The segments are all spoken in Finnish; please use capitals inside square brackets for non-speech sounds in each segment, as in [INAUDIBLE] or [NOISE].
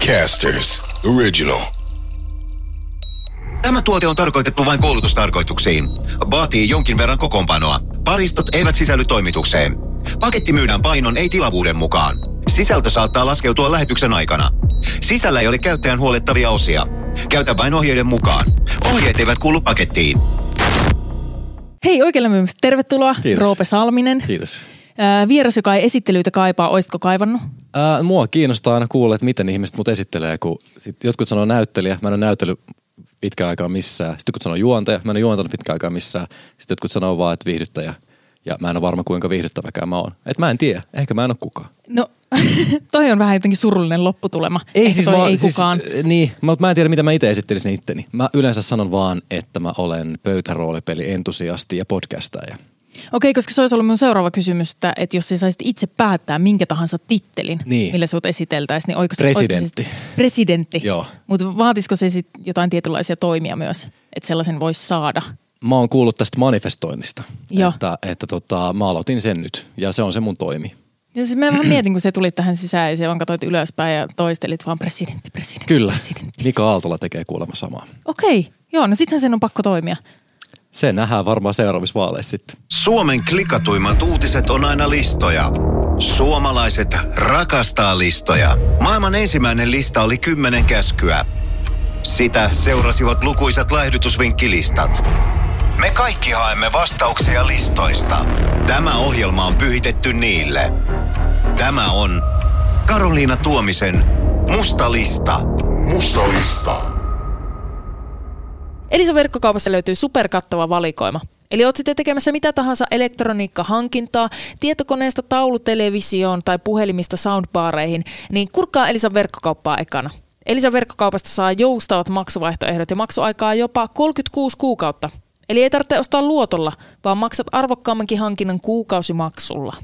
Podcasters Original. Tämä tuote on tarkoitettu vain koulutustarkoituksiin. Vaatii jonkin verran kokoonpanoa. Paristot eivät sisälly toimitukseen. Paketti myydään painon ei tilavuuden mukaan. Sisältö saattaa laskeutua lähetyksen aikana. Sisällä ei ole käyttäjän huolettavia osia. Käytä vain ohjeiden mukaan. Ohjeet eivät kuulu pakettiin. Hei, oikein lämpimästi tervetuloa, Kiitos. Roope Salminen. Kiitos. Vieras, joka ei esittelyitä kaipaa, oisitko kaivannut? Ää, mua kiinnostaa aina kuulla, että miten ihmiset mut esittelee, kun sit jotkut sanoo näyttelijä, mä en ole näytellyt pitkään aikaa missään. Sitten jotkut sanoo juontaja, mä en ole juontanut pitkään aikaa missään. Sitten jotkut sanoo vaan, että viihdyttäjä. Ja mä en ole varma, kuinka viihdyttäväkään mä oon. Et mä en tiedä, ehkä mä en ole kukaan. No, [LAUGHS] toi on vähän jotenkin surullinen lopputulema. Ehkä toi mä, ei siis, kukaan. Niin, mä, mä en tiedä, mitä mä itse esittelisin itteni. Mä yleensä sanon vaan, että mä olen pöytäroolipeli entusiasti ja podcastaja. Okei, koska se olisi ollut mun seuraava kysymys, että, että jos sä saisit itse päättää minkä tahansa tittelin, Niin. millä sut esiteltäisiin, niin oiko se, Presidentti. se sit presidentti. Joo. Mutta vaatisiko se sitten jotain tietynlaisia toimia myös, että sellaisen voisi saada? Mä oon kuullut tästä manifestoinnista, Joo. että, että tota, mä aloitin sen nyt ja se on se mun toimi. Ja siis mä vähän mietin, kun se tuli tähän sisään ja se vaan katsoit ylöspäin ja toistelit vaan presidentti, presidentti, Kyllä. presidentti. Mika Aaltola tekee kuulemma samaa. Okei, joo, no sittenhän sen on pakko toimia. Se nähdään varmaan seuraavissa vaaleissa sitten. Suomen klikatuimmat uutiset on aina listoja. Suomalaiset rakastaa listoja. Maailman ensimmäinen lista oli kymmenen käskyä. Sitä seurasivat lukuisat laihdutusvinkkilistat. Me kaikki haemme vastauksia listoista. Tämä ohjelma on pyhitetty niille. Tämä on Karoliina Tuomisen Musta lista. Musta lista. Elisa verkkokaupassa löytyy superkattava valikoima. Eli oot sitten tekemässä mitä tahansa elektroniikkahankintaa, tietokoneesta taulutelevisioon tai puhelimista soundbaareihin, niin kurkkaa Elisan verkkokauppaa ekana. Elisan verkkokaupasta saa joustavat maksuvaihtoehdot ja maksuaikaa jopa 36 kuukautta. Eli ei tarvitse ostaa luotolla, vaan maksat arvokkaammankin hankinnan kuukausimaksulla.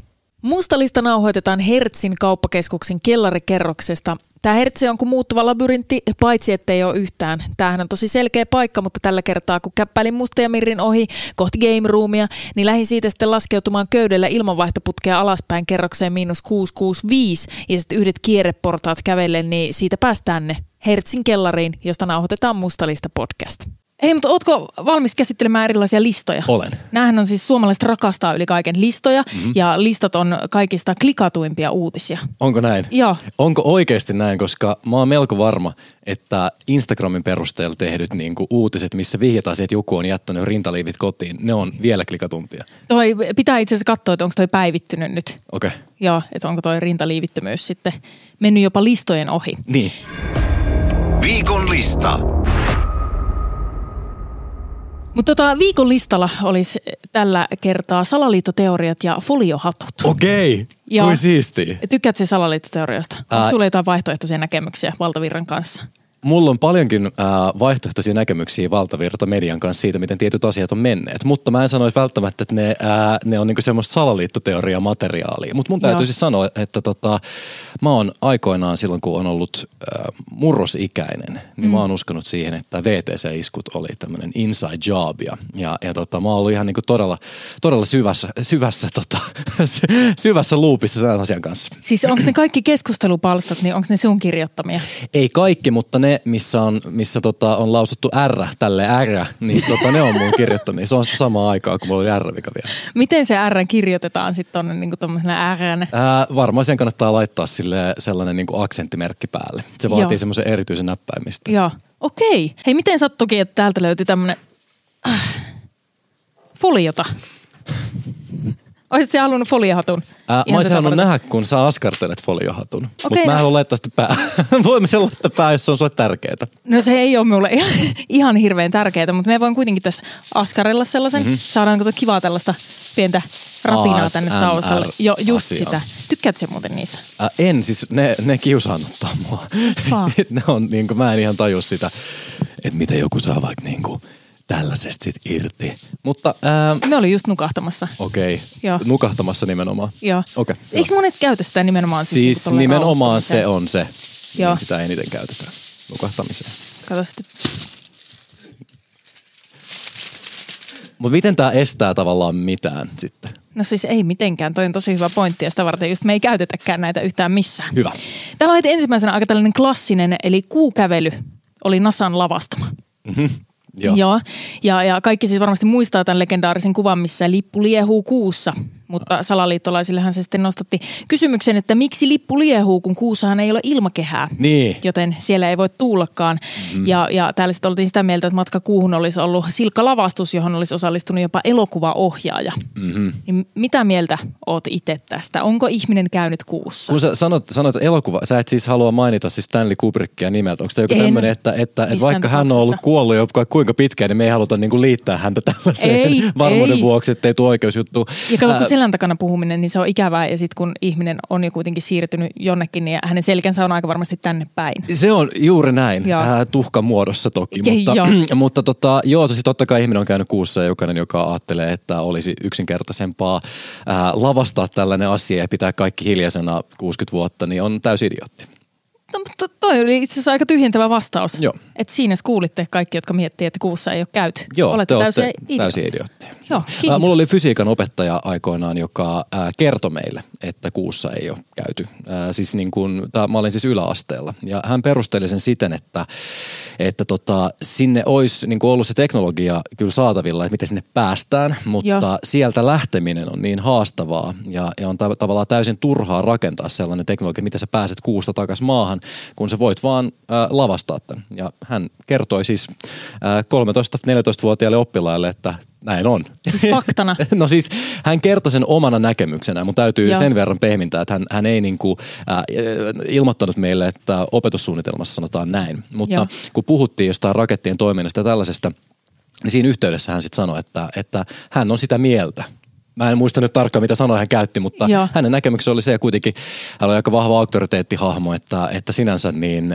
Mustalista nauhoitetaan Hertzin kauppakeskuksen kellarikerroksesta. Tämä Hertzi on kuin muuttuva labyrintti, paitsi ettei ole yhtään. Tämähän on tosi selkeä paikka, mutta tällä kertaa kun käppäilin Musta ja Mirrin ohi kohti game roomia, niin lähdin siitä sitten laskeutumaan köydellä ilmanvaihtoputkea alaspäin kerrokseen miinus 665 ja sitten yhdet kierreportaat kävellen, niin siitä päästään ne Hertzin kellariin, josta nauhoitetaan Mustalista podcast. Hei, mutta ootko valmis käsittelemään erilaisia listoja? Olen. Nämähän on siis suomalaiset rakastaa yli kaiken listoja mm-hmm. ja listat on kaikista klikatuimpia uutisia. Onko näin? Joo. Onko oikeasti näin, koska mä oon melko varma, että Instagramin perusteella tehdyt niin kuin uutiset, missä vihjataan että joku on jättänyt rintaliivit kotiin, ne on vielä klikatumpia. Toi pitää itse asiassa katsoa, että onko toi päivittynyt nyt. Okei. Okay. Joo, että onko toi rintaliivittömyys sitten mennyt jopa listojen ohi. Niin. Viikon lista. Mutta tota, viikon listalla olisi tällä kertaa salaliittoteoriat ja foliohatut. Okei. Joo. Kuin siistiä. Tykkäätkö se salaliittoteorioista? Onko sulla jotain vaihtoehtoisia näkemyksiä valtavirran kanssa? Mulla on paljonkin äh, vaihtoehtoisia näkemyksiä valtavirta median kanssa siitä, miten tietyt asiat on menneet. Mutta mä en sanoisi välttämättä, että ne, äh, ne on niinku semmoista salaliittoteoriaa materiaalia. Mutta mun täytyy Joo. siis sanoa, että tota, mä oon aikoinaan silloin, kun on ollut äh, murrosikäinen, niin mm. mä oon uskonut siihen, että VTC-iskut oli tämmöinen inside job. Ja, ja, ja tota, mä oon ollut ihan niinku todella, todella syvässä, syvässä, tota, sy- [LAUGHS] syvässä loopissa sen asian kanssa. Siis onko ne kaikki keskustelupalstat, niin onko ne sun kirjoittamia? Ei kaikki, mutta ne, missä on, missä tota, on lausuttu R, tälle R, niin tota, ne on mun kirjoittamia. Se on sitä samaa aikaa, kun mulla oli R-vika vielä. Miten se R kirjoitetaan sitten tuonne niinku tommosena R? Ää, varmaan sen kannattaa laittaa sille sellainen niin kuin aksenttimerkki päälle. Se vaatii semmoisen erityisen näppäimistä. Joo, okei. Hei, miten sattukin, että täältä löytyi tämmönen äh, foliota? Olisit sä halunnut foliohatun? Ää, mä olisin halunnut nähdä, kun sä askartelet foliohatun. Mutta Okei, mä no. halua laittaa sitä pää. [LAUGHS] Voimme sen laittaa pää, jos se on sulle tärkeää. No se ei ole mulle ihan, [LAUGHS] ihan hirveän tärkeää, mutta me voin kuitenkin tässä askarella sellaisen. Mm-hmm. Saadaanko tuo kivaa tällaista pientä rapinaa tänne ASMR taustalle? Joo, just asia. sitä. Tykkäätkö se muuten niistä? Ää, en, siis ne, ne kiusaannuttaa mua. [LAUGHS] Ne on, niin kuin, mä en ihan taju sitä, että miten joku saa vaikka niin kuin, tällaisesta sit irti. Mutta ää, Me oli just nukahtamassa. okei, Joo. nukahtamassa nimenomaan. Joo. Okei. Eikö monet käytä sitä nimenomaan? Siis, niinku tolleen nimenomaan se on se, Joo. niin sitä eniten käytetään nukahtamiseen. Kato sitten. Mutta miten tämä estää tavallaan mitään sitten? No siis ei mitenkään, toi on tosi hyvä pointti ja sitä varten just me ei käytetäkään näitä yhtään missään. Hyvä. Täällä on ensimmäisenä aika tällainen klassinen, eli kuukävely oli Nasan lavastama. Joo. Joo. Ja, ja kaikki siis varmasti muistaa tämän legendaarisen kuvan, missä lippu liehuu kuussa. Mutta salaliittolaisillehan se sitten nostatti kysymyksen, että miksi lippu liehuu, kun kuussahan ei ole ilmakehää. Niin. Joten siellä ei voi tuullakaan. Mm. Ja, ja täällä sitten oltiin sitä mieltä, että matka kuuhun olisi ollut silkka lavastus, johon olisi osallistunut jopa elokuvaohjaaja. Mm-hmm. Niin mitä mieltä oot itse tästä? Onko ihminen käynyt kuussa? Kun sä sanot, sanot elokuva, sä et siis halua mainita siis Stanley Kubrickia nimeltä. Onko tämä joku En. tämmöinen, että, että, että vaikka hän on ollut kuollut jo kuinka pitkään, niin me ei haluta niin kuin liittää häntä tällaiseen Ei, [LAUGHS] varmuuden ei. vuoksi, ettei tule oikeusjuttu. Ja kato, kun Ää, selän takana puhuminen, niin se on ikävää. Ja sitten kun ihminen on jo kuitenkin siirtynyt jonnekin, niin hänen selkänsä on aika varmasti tänne päin. Se on juuri näin, Joo. äh, tuhkan muodossa toki, Ke- mutta, joo. [CLEARS THROAT] mutta tota, joo, siis totta kai ihminen on käynyt kuussa ja jokainen, joka ajattelee, että olisi yksinkertaisempaa äh, lavastaa tällainen asia ja pitää kaikki hiljaisena 60 vuotta, niin on täysin idiootti. No, mutta toi oli itse asiassa aika tyhjentävä vastaus. Joo. Et siinä kuulitte kaikki, jotka miettii, että kuussa ei ole käyty. Joo, Olette te täysin, idiootti. täysin idiootteja. Joo, Ää, kiitos. Mulla oli fysiikan opettaja aikoinaan, joka ää, kertoi meille, että kuussa ei ole käyty. Ää, siis niin kun, tää, mä olin siis yläasteella ja hän perusteli sen siten, että, että tota, sinne olisi niin ollut se teknologia kyllä saatavilla, että miten sinne päästään, mutta Joo. sieltä lähteminen on niin haastavaa ja, ja on tav- tavallaan täysin turhaa rakentaa sellainen teknologia, miten sä pääset kuusta takaisin maahan, kun sä voit vaan ää, lavastaa tämän. Ja hän kertoi siis ää, 13-14-vuotiaille oppilaille, että näin on. Siis faktana. [LAUGHS] No siis hän kertoi sen omana näkemyksenään, mutta täytyy Joo. sen verran pehmentää, että hän, hän ei niinku, äh, ilmoittanut meille, että opetussuunnitelmassa sanotaan näin. Mutta Joo. kun puhuttiin jostain rakettien toiminnasta ja tällaisesta, niin siinä yhteydessä hän sitten sanoi, että, että hän on sitä mieltä. Mä en muista nyt tarkkaan, mitä sanoja hän käytti, mutta Joo. hänen näkemyksensä oli se ja kuitenkin hän oli aika vahva auktoriteettihahmo, että, että sinänsä niin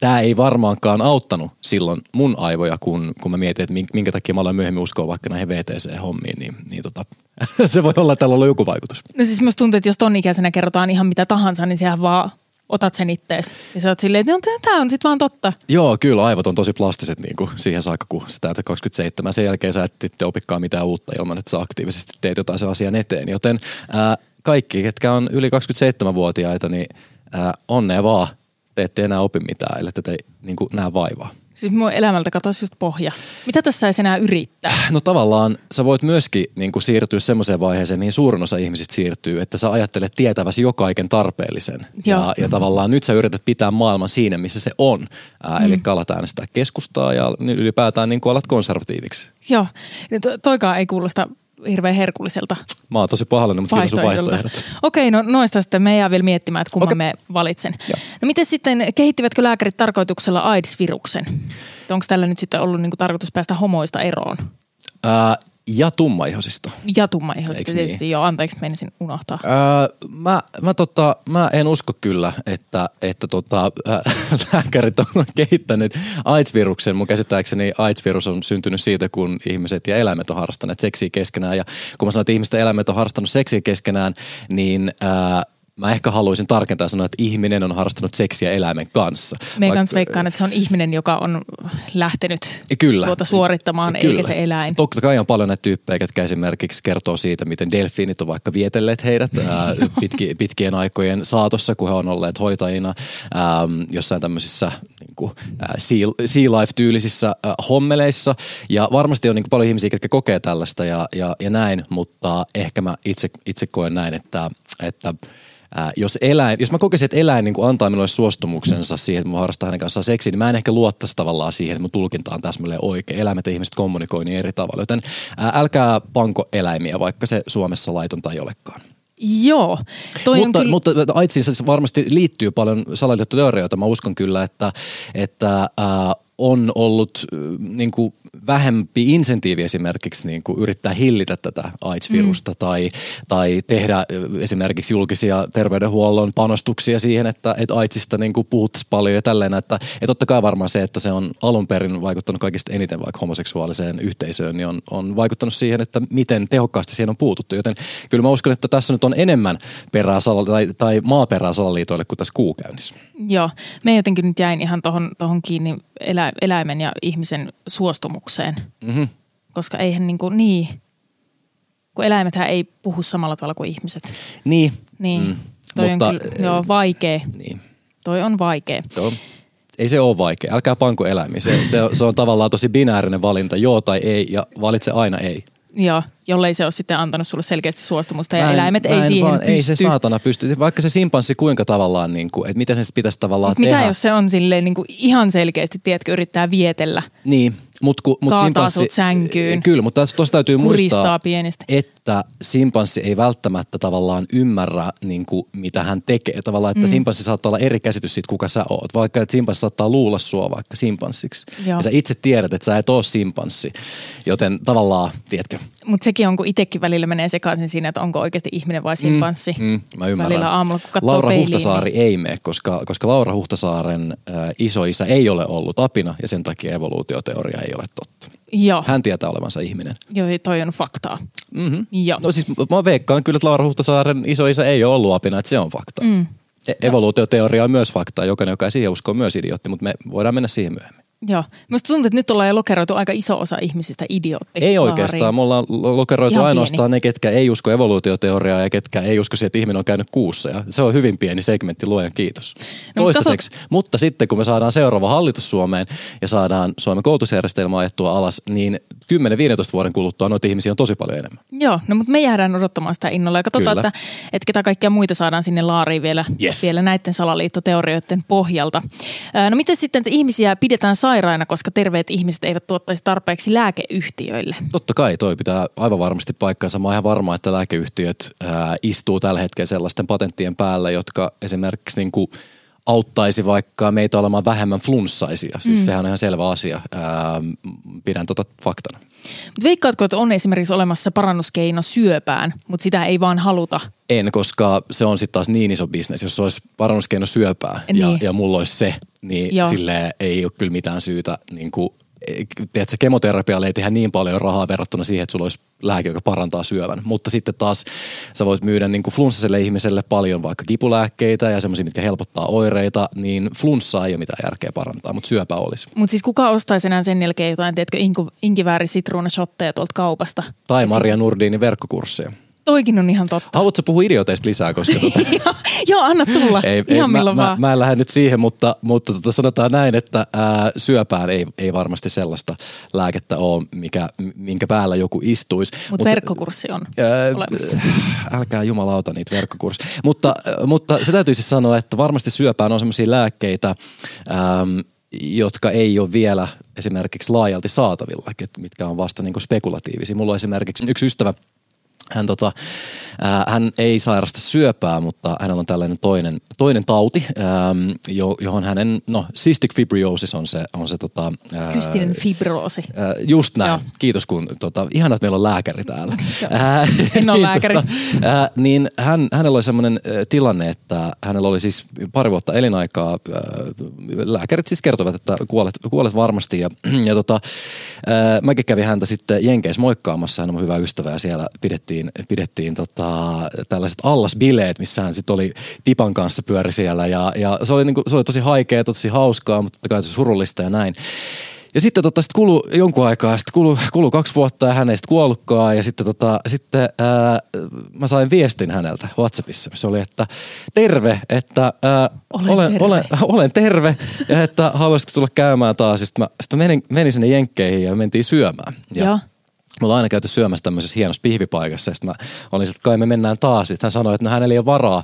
tämä ei varmaankaan auttanut silloin mun aivoja, kun, kun mä mietin, että mink- minkä takia mä aloin myöhemmin uskoa vaikka näihin VTC-hommiin, niin, niin tota, [LAUGHS] se voi olla, että tällä on ollut joku vaikutus. No siis musta tuntuu, että jos ton ikäisenä kerrotaan ihan mitä tahansa, niin sehän vaan otat sen ittees. Ja sä oot silleen, että no, tää on sit vaan totta. Joo, kyllä aivot on tosi plastiset niin kuin siihen saakka, kun sä täytät 27. Sen jälkeen sä et sitten opikkaa mitään uutta ilman, että sä aktiivisesti teet jotain sen asian eteen. Joten ää, kaikki, ketkä on yli 27-vuotiaita, niin ää, onnea vaan. Te ette enää opi mitään, ellei te niin näe vaivaa. Siis mun elämältä katosi just pohja. Mitä tässä ei enää yrittää? No tavallaan sä voit myöskin niin kuin siirtyä semmoiseen vaiheeseen, mihin suurin osa ihmisistä siirtyy, että sä ajattelet tietäväsi jo kaiken tarpeellisen. Joo. Ja, ja tavallaan nyt sä yrität pitää maailman siinä, missä se on. Ää, mm. Eli alat äänestää keskustaa ja ylipäätään niin kuin alat konservatiiviksi. Joo, to, toikaan ei kuulosta hirveän herkulliselta Mä oon tosi pahoillani, mutta siinä on sun vaihtoehdot. Okei, no noista sitten me jää vielä miettimään, että kumman Okei. me valitsen. Joo. No miten sitten, kehittivätkö lääkärit tarkoituksella AIDS-viruksen? Onko tällä nyt sitten ollut niinku tarkoitus päästä homoista eroon? Ää, ja tummaihoisista. Ja tummaihoista Eiks tietysti, niin? joo, anteeksi, menisin unohtaa. Öö, mä, mä, tota, mä en usko kyllä, että, että tota, äh, [LAUGHS] lääkärit on kehittänyt AIDS-viruksen. Mun käsittääkseni AIDS-virus on syntynyt siitä, kun ihmiset ja eläimet on harrastaneet seksiä keskenään. Ja kun mä sanoin, että ihmiset ja eläimet on harrastanut seksiä keskenään, niin äh, mä ehkä haluaisin tarkentaa sanoa, että ihminen on harrastanut seksiä eläimen kanssa. Me Vaik- kans veikkaan, että se on ihminen, joka on lähtenyt Kyllä. tuota suorittamaan, Kyllä. eikä se eläin. Totta kai on paljon näitä tyyppejä, jotka esimerkiksi kertoo siitä, miten delfiinit on vaikka vietelleet heidät ää, [LAUGHS] pitki, pitkien aikojen saatossa, kun he on olleet hoitajina äm, jossain tämmöisissä niin kuin, ää, sea, sea life-tyylisissä ää, hommeleissa. Ja varmasti on niin kuin paljon ihmisiä, jotka kokee tällaista ja, ja, ja näin, mutta ehkä mä itse, itse koen näin, että, että Ää, jos, eläin, jos mä kokisin, että eläin niin antaa minulle suostumuksensa siihen, että mä harrastan hänen kanssaan seksiä, niin mä en ehkä luottaisi tavallaan siihen, että mun tulkinta on täsmälleen oikein. Eläimet ja ihmiset kommunikoi niin eri tavalla. Joten ää, älkää panko eläimiä, vaikka se Suomessa laitonta ei olekaan. Joo, toi mutta, on kyllä... mutta AIDSiin se varmasti liittyy paljon salaliitettuja teorioita. Mä uskon kyllä, että, että ää, on ollut niin kuin vähempi insentiivi esimerkiksi niin kuin yrittää hillitä tätä AIDS-virusta mm. tai, tai tehdä esimerkiksi julkisia terveydenhuollon panostuksia siihen, että, että AIDSista niin kuin puhuttaisiin paljon ja tälleen. Että, että totta kai varmaan se, että se on alun perin vaikuttanut kaikista eniten vaikka homoseksuaaliseen yhteisöön, niin on, on vaikuttanut siihen, että miten tehokkaasti siihen on puututtu. Joten kyllä mä uskon, että tässä nyt on enemmän perää sala- tai, tai maaperää salaliitoille kuin tässä kuukäynnissä. Joo, me jotenkin nyt jäin ihan tohon, tohon kiinni elä, eläimen ja ihmisen suostumukseen. Mm-hmm. Koska eihän niin kuin, niin, Kun eläimethän ei puhu samalla tavalla kuin ihmiset. Niin. Niin, mm. toi Mutta, on kyllä, joo, vaikea. Niin. Toi on vaikea. Se on, ei se ole vaikea. Älkää panko eläimiä. Se, se, on- se on tavallaan tosi binäärinen valinta, joo tai ei, ja valitse aina ei. Joo, jollei se ole sitten antanut sulle selkeästi suostumusta ja en- eläimet ei en siihen vaan, pysty. Ei se saatana pysty. Vaikka se simpanssi kuinka tavallaan, niin kuin, että miten sen pitäisi tavallaan Mut mitä tehdä. jos se on silleen niin kuin ihan selkeästi, tiedätkö, yrittää vietellä, Niin, mut Kaataa simpanssi... sut sänkyyn. Kyllä, mutta tuossa täytyy muistaa, pienesti. että simpanssi ei välttämättä tavallaan ymmärrä, niin kuin, mitä hän tekee. Tavallaan, että mm. simpanssi saattaa olla eri käsitys siitä, kuka sä oot. Vaikka, että simpanssi saattaa luulla sua vaikka simpanssiksi. Joo. Ja sä itse tiedät, että sä et ole simpanssi. Joten tavallaan, tiedätkö, Mutta sekin on, kun itsekin välillä menee sekaisin siinä, että onko oikeasti ihminen vai simpanssi. Mm, mä ymmärrän. Välillä aamulla, kun Laura peiliin, Huhtasaari ei mene, koska, koska Laura Huhtasaaren äh, isoisä ei ole ollut apina ja sen takia evoluutioteoria ei ole totta. Joo, Hän tietää olevansa ihminen. joo, toi on faktaa. Mm-hmm. Joo. No siis mä veikkaan kyllä, että Laura Huhtasaaren isoisä ei ole ollut apina, että se on fakta. Mm. Evoluutioteoria on myös fakta. Jokainen, joka ei siihen usko, on myös idiootti, mutta me voidaan mennä siihen myöhemmin. Joo. Musta tuntuu, että nyt ollaan jo lokeroitu aika iso osa ihmisistä idioottiin. Ei oikeastaan. Me ollaan lo- lokeroitu Ihan ainoastaan ne, ketkä ei usko evoluutioteoriaa ja ketkä ei usko siihen, että ihminen on käynyt kuussa. Ja se on hyvin pieni segmentti, luojan kiitos. No, mutta Toistaiseksi. Mutta sitten kun me saadaan seuraava hallitus Suomeen ja saadaan Suomen koulutusjärjestelmä ajettua alas, niin 10-15 vuoden kuluttua noita ihmisiä on tosi paljon enemmän. Joo, no mutta me jäädään odottamaan sitä innolla ja katsotaan, Kyllä. että, että ketä kaikkia muita saadaan sinne laariin vielä, Yes. vielä näiden salaliittoteorioiden pohjalta. No miten sitten, että ihmisiä pidetään sairaina, koska terveet ihmiset eivät tuottaisi tarpeeksi lääkeyhtiöille? Totta kai toi pitää aivan varmasti paikkansa. Mä oon ihan varma, että lääkeyhtiöt ää, istuu tällä hetkellä sellaisten patenttien päällä, jotka esimerkiksi niin kuin auttaisi vaikka meitä olemaan vähemmän flunssaisia. Siis mm. sehän on ihan selvä asia. Ää, pidän tota faktana. Mutta veikkaatko, että on esimerkiksi olemassa parannuskeino syöpään, mutta sitä ei vaan haluta? En, koska se on sitten taas niin iso bisnes. Jos se olisi parannuskeino syöpää ja, Niin. ja mulla olisi se, niin Joo. sille ei ole kyllä mitään syytä. Niin kuin, tiedätkö, kemoterapialle ei tehdä niin paljon rahaa verrattuna siihen, että sulla olisi lääke, joka parantaa syövän. Mutta sitten taas sä voit myydä niin kuin flunssaselle ihmiselle paljon vaikka kipulääkkeitä ja semmoisia, mitkä helpottaa oireita, niin flunssaa ei ole mitään järkeä parantaa, mutta syöpä olisi. Mutta siis kuka ostaisi enää sen jälkeen jotain, inku, inkivääri sitruunashotteja tuolta kaupasta? Tai Maria Nurdinin verkkokursseja. Toikin on ihan totta. Haluatko puhua idioteista lisää, koska [LAUGHS] tota, joo, anna tulla. ei, ihan ei, milloin mä, vaan. Mä, mä en lähde nyt siihen, mutta, mutta tota sanotaan näin, että ää, syöpään ei, ei varmasti sellaista lääkettä ole, mikä, minkä päällä joku istuisi. Mutta verkkokurssi on Ää, olemassa. [LAUGHS] Älkää jumalauta niitä verkkokursseja. Mutta, mutta se täytyy siis sanoa, että varmasti syöpään on sellaisia lääkkeitä, äm, jotka ei ole vielä esimerkiksi laajalti saatavilla, mitkä on vasta niin spekulatiivisia. Mulla on esimerkiksi yksi ystävä, hän, tota, ää, hän ei sairasta syöpää, mutta hänellä on tällainen toinen, toinen tauti, äm, jo, johon hänen, no cystic fibriosis on se, on se tota, ää, Kystinen fibroosi. Ää, Just näin. Joo. Kiitos kun, tota, ihana, että meillä on lääkäri täällä. [LAUGHS] Ää, En ole niin, lääkäri. Tota, ää, niin hän, hänellä oli sellainen tilanne, että hänellä oli siis pari vuotta elinaikaa. Ää, lääkärit siis kertovat, että kuolet, kuolet varmasti. Ja, ja tota, ää, mäkin kävin häntä sitten Jenkeissä moikkaamassa. Hän on hyvä ystävä ja siellä pidettiin, pidettiin tota, tällaiset allasbileet, missä hän sitten oli Pipan kanssa pyöri siellä. Ja, ja se, oli niinku, se oli tosi haikea, tosi hauskaa, mutta totta kai surullista ja näin. Ja sitten tota, sit kulu jonkun aikaa, sitten kulu, kulu kaksi vuotta ja hän ei sitten kuollutkaan. Ja sitten, tota, sitten ää, mä sain viestin häneltä WhatsAppissa. Se oli, että terve, että ää, Olen olen, terve. olen, [LAUGHS] olen terve ja että haluaisitko tulla käymään taas. Sitten mä, sitten mä menin, menin sinne Jenkkeihin ja mentiin syömään. Ja Joo. Me ollaan aina käyty syömässä tämmöisessä hienossa pihvipaikassa. Ja sitten mä olin että kai me mennään taas. Sitten hän sanoi, että no hänellä ei ole varaa,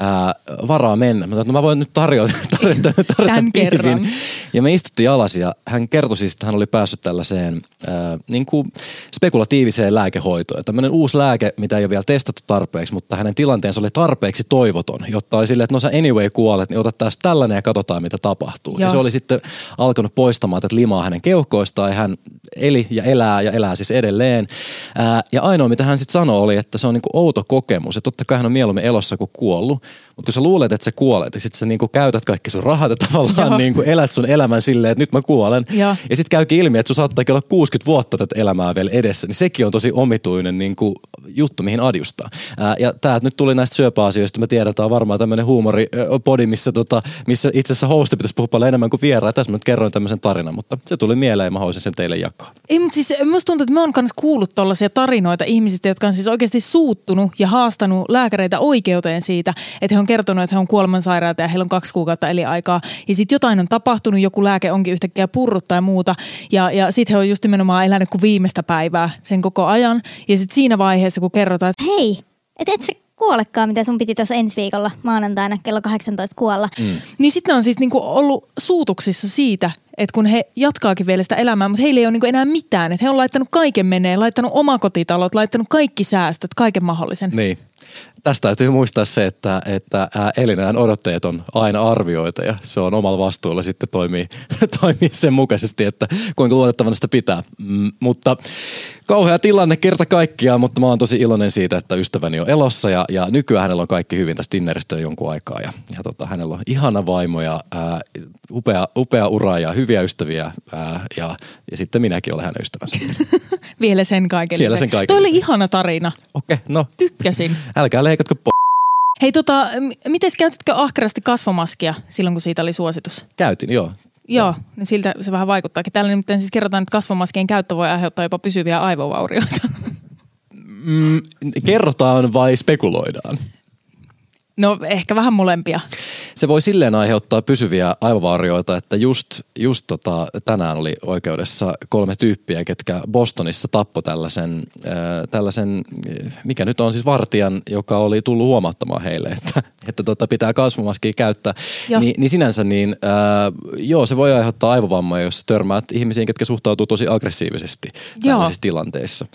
ää, varaa mennä. Mä sanoin, no mä voin nyt [LAUGHS] tarjota, tarjota, tarjota pihvin. kerran. Ja me istuttiin alas ja hän kertoi siis, että hän oli päässyt tällaiseen ää, niin kuin spekulatiiviseen lääkehoitoon. Ja Tämmöinen uusi lääke, mitä ei ole vielä testattu tarpeeksi, mutta hänen tilanteensa oli tarpeeksi toivoton, jotta oli silleen, että no sä anyway kuolet, niin ota taas tällainen ja katsotaan mitä tapahtuu. Ja Joo. se oli sitten alkanut poistamaan tätä limaa hänen keuhkoistaan ja hän eli ja elää ja elää siis edelleen. Ää, ja ainoa mitä hän sitten sanoi oli, että se on niinku outo kokemus. Että totta kai hän on mieluummin elossa kuin kuollut, mutta kun sä luulet, että sä kuolet ja sit sä niinku käytät kaikki sun rahat ja tavallaan Joo. niinku elät sun elämän silleen, että nyt mä kuolen. Joo. Ja sitten käykin ilmi, että sun saattaakin olla 60 vuotta tätä elämää vielä edessä, niin sekin on tosi omituinen niinku juttu, mihin adjustaa. Ää, ja tää nyt tuli näistä syöpäasioista, mä tiedän, että on varmaan tämmöinen huumoripodi, missä, tota, missä itse asiassa hosti pitäisi puhua paljon enemmän kuin vieraa. Tässä mä nyt kerroin tämmöisen tarinan, mutta se tuli mieleen ja mä haluaisin sen teille jakaa. Ei, mutta siis musta tuntuu, että mä oon myös kuullut tollaisia tarinoita ihmisistä, jotka on siis oikeasti suuttunut ja haastanut lääkäreitä oikeuteen siitä, että he on kertonut, että he on kuolemansairaita ja heillä on kaksi kuukautta eliaikaa. Ja sitten jotain on tapahtunut, joku lääke onkin yhtäkkiä purrut tai muuta. Ja, ja sitten he on just nimenomaan elänyt kuin viimeistä päivää sen koko ajan. Ja sitten siinä vaiheessa, kun kerrotaan, että Hei, et et sä kuolekaan, mitä sun piti tuossa ensi viikolla maanantaina kello 18 kuolla. Mm. Niin sitten ne on siis niinku ollut suutuksissa siitä, että kun he jatkaakin vielä sitä elämää, mutta heillä ei ole niinku enää mitään. Että he on laittanut kaiken meneen, laittanut omakotitalot, laittanut kaikki säästöt, kaiken mahdollisen. Niin. Tästä täytyy muistaa se, että, että ää, elinään odotteet on aina arvioita ja se on omalla vastuulla sitten toimii, [LAUGHS] toimii sen mukaisesti, että kuinka luotettavana sitä pitää. Mm, mutta kauhea tilanne kerta kaikkiaan, mutta mä oon tosi iloinen siitä, että ystäväni on elossa ja, ja nykyään hänellä on kaikki hyvin tästä dinneristä jo jonkun aikaa ja, ja tota, hänellä on ihana vaimo ja ää, upea, upea ura ja hyviä ystäviä ää, ja, ja sitten minäkin olen hänen ystävänsä. [LAUGHS] Vielä sen kaiken Vielä sen kaiken Toi oli ihana tarina. Okei, okay, no Tykkäsin. [LAUGHS] älkää leikatko po- Hei tota, miten käytitkö ahkerasti kasvomaskia silloin, kun siitä oli suositus? Käytin, joo. Joo, niin siltä se vähän vaikuttaakin. Täällä nimittäin siis kerrotaan, että kasvomaskien käyttö voi aiheuttaa jopa pysyviä aivovaurioita. Mm, kerrotaan vai spekuloidaan? No ehkä vähän molempia. Se voi silleen aiheuttaa pysyviä aivovaurioita, että just, just tota, tänään oli oikeudessa kolme tyyppiä, ketkä Bostonissa tappo tällaisen, äh, tällaisen, mikä nyt on siis vartijan, joka oli tullut huomattamaan heille, että, että tota, pitää kasvomaskia käyttää. Joo. Ni, niin sinänsä niin, äh, joo, se voi aiheuttaa aivovammoja, jos törmäät ihmisiin, ketkä suhtautuu tosi aggressiivisesti Joo. tällaisissa tilanteissa.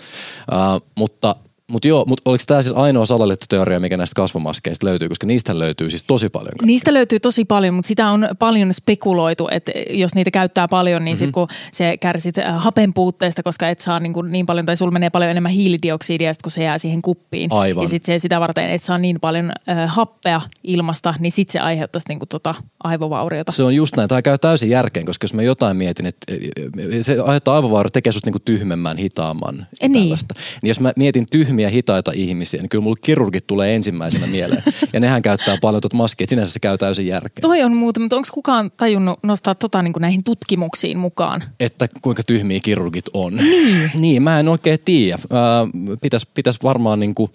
Äh, mutta mutta joo, mutta oliko tämä siis ainoa salaliitto teoria, mikä näistä kasvomaskeista löytyy, koska niistä löytyy siis tosi paljon. kaikkea. Niistä löytyy tosi paljon, mutta sitä on paljon spekuloitu, että jos niitä käyttää paljon, niin Mhm. sitten kun se kärsit äh, hapen puutteesta, koska et saa niin, kuin niin paljon, tai sulla menee paljon enemmän hiilidioksidia, kun se jää siihen kuppiin. Aivan. Ja sitten sitä varten, et saa niin paljon äh, happea ilmasta, niin sitten se aiheuttaisi niin kuin tota aivovauriota. Se on just näin. Tämä käy täysin järkeen, koska jos mä jotain mietin, että se aiheuttaa aivovauriot, tekee susta niinku tyhmemmän, hitaamman. niin. tällaista. Niin jos mä mietin tyhmiä, hitaita ihmisiä, niin kyllä mulla kirurgit tulee ensimmäisenä [LAUGHS] mieleen. ja nehän käyttää paljon tuota maskia, että sinänsä se käy täysin järkeen. Toi on muuta, mutta onko kukaan tajunnut nostaa tota niin kuin näihin tutkimuksiin mukaan? Että kuinka tyhmiä kirurgit on. Niin. niin mä en oikein tiedä. Pitäisi pitäis varmaan niinku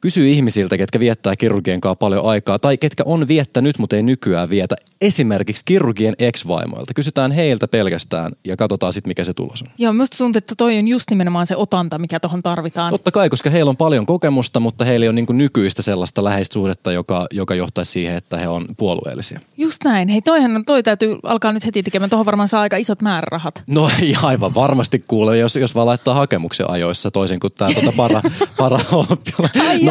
kysyä ihmisiltä, ketkä viettää kirurgien kanssa paljon aikaa, tai ketkä on viettänyt, mutta ei nykyään vietä. Esimerkiksi kirurgien ex-vaimoilta. Kysytään heiltä pelkästään ja katsotaan sitten, mikä se tulos on. Joo, minusta tuntuu, että toi on just nimenomaan se otanta, mikä tuohon tarvitaan. Totta kai, koska heillä on paljon kokemusta, mutta heillä on niin nykyistä sellaista läheistä suhdetta, joka, joka johtaisi siihen, että he on puolueellisia. Just näin. Hei, toihan, on- toi täytyy alkaa nyt heti tekemään. Tuohon varmaan saa aika isot määrärahat. No [LAUGHS] ei aivan varmasti kuule, jos, jos vaan laittaa hakemuksen ajoissa toisin kuin tämä tuota para, [LAUGHS] para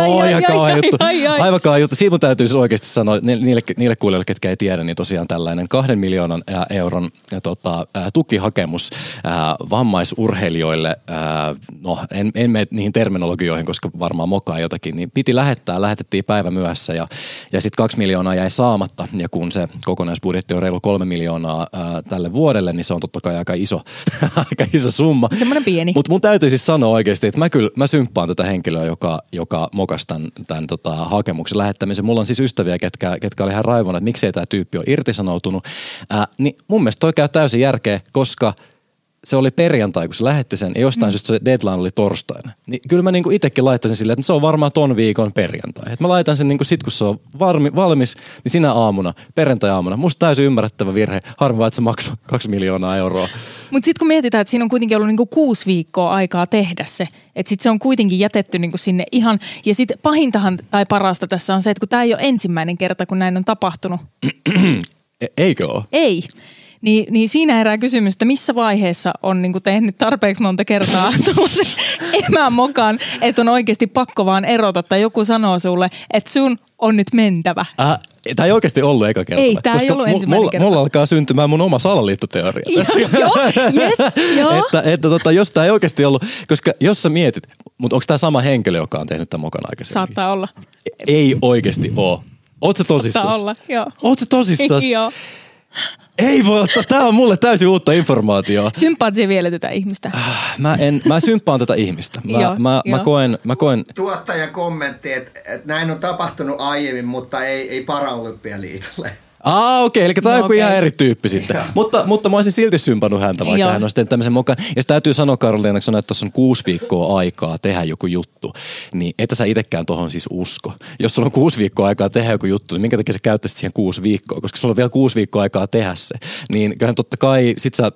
No ai, ai, ihan kauhea juttu. ai, ai. Aivan kauhea juttu. Siitä mun täytyy siis oikeasti sanoa ni- niille, niille kuulijoille, ketkä ei tiedä, niin tosiaan tällainen kahden miljoonan ää, euron ää, tota, ää, tukihakemus ää, vammaisurheilijoille. Ää, no en, en mene niihin terminologioihin, koska varmaan mokaa jotakin, niin piti lähettää, lähetettiin päivä myöhässä ja, ja sitten kaksi miljoonaa jäi saamatta. Ja kun se kokonaisbudjetti on reilu kolme miljoonaa ää, tälle vuodelle, niin se on totta kai aika iso, [LAUGHS] aika iso summa. Semmoinen pieni. Mutta mun täytyy siis sanoa oikeasti, että mä kyllä mä symppaan tätä henkilöä, joka, joka mokas tämän, tämän tota, hakemuksen lähettämisen. Mulla on siis ystäviä, ketkä, ketkä oli ihan raivona, että miksei tämä tyyppi ole irtisanoutunut. Ää, niin mun mielestä toi käy täysin järkeä, koska se oli perjantai, kun se lähetti sen, ja jostain mm. syystä se deadline oli torstaina. Niin kyllä mä niinku itsekin laittaisin silleen, että se on varmaan ton viikon perjantai. Et mä laitan sen niinku sit, kun se on varmi, valmis, niin sinä aamuna, perjantai-aamuna. Musta täysin ymmärrettävä virhe. Harmi että se maksoi [LAUGHS] kaksi miljoonaa euroa. Mutta sitten kun mietitään, että siinä on kuitenkin ollut niinku kuusi viikkoa aikaa tehdä se, että sitten se on kuitenkin jätetty niinku sinne ihan, ja sitten pahintahan tai parasta tässä on se, että kun tämä ei ole ensimmäinen kerta, kun näin on tapahtunut. [CLEARS THROAT] E- eikö ole? Ei. Niin, niin siinä herää kysymys, että missä vaiheessa on niinku tehnyt tarpeeksi monta kertaa [LAUGHS] tuollaisen emämokan, että on oikeasti pakko vaan erota, tai joku sanoo sulle, että sun on nyt mentävä. Äh, tämä ei oikeasti ollut eka kerta. Ei, tää ei ollut ensimmäinen mulla, kerta. Mulla alkaa syntymään mun oma salaliittoteoria. tässä. joo, yes, joo. [LAUGHS] että, että tota, jos tämä ei oikeasti ollut, koska jos sä mietit, mutta onko tämä sama henkilö, joka on tehnyt tämän mukana aikaisemmin? Saattaa olla. Ei oikeasti ole. Oot sä tosissas? Saattaa olla, joo. Oot sä tosissas? [LAUGHS] Joo. Ei voi ottaa, tää on mulle täysin uutta informaatiota. Sympaat siihen vielä tätä ihmistä? Mä, en, mä symppaan tätä ihmistä. Mä, Joo, mä, mä, joo. koen, mä koen, Tuottajan kommentti, että, että näin on tapahtunut aiemmin, mutta ei, ei Paraolympialiitolle. Aa, okei, eli tämä on No, joku ihan okei. eri tyyppi sitten. Joo. mutta, mutta mä olisin silti sympannut häntä, vaikka Joo. hän olisi tehnyt tämmöisen mukaan. Ja täytyy sanoa Karoliina, kun että tuossa on kuusi viikkoa aikaa tehdä joku juttu, niin et sä itsekään tohon siis usko. Jos sulla on kuusi viikkoa aikaa tehdä joku juttu, niin minkä takia sä käyttäisit siihen kuusi viikkoa? Koska sulla on vielä kuusi viikkoa aikaa tehdä se. Niin kyllähän totta kai, sit sä,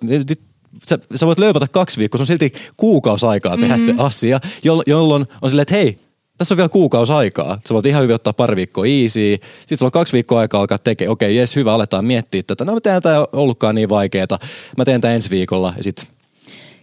sä, sä voit löypätä kaksi viikkoa, se on silti kuukausi aikaa tehdä mm-hmm. se asia, jollo- jolloin on silleen, että hei, tässä on vielä kuukausi aikaa. Sä voit ihan hyvin ottaa pari viikkoa easy. Sitten sulla on kaksi viikkoa aikaa alkaa tekemään. Okei, jes, hyvä, aletaan miettiä tätä. No mä teen tämä ollutkaan niin vaikeeta. Mä teen tämän ensi viikolla ja sitten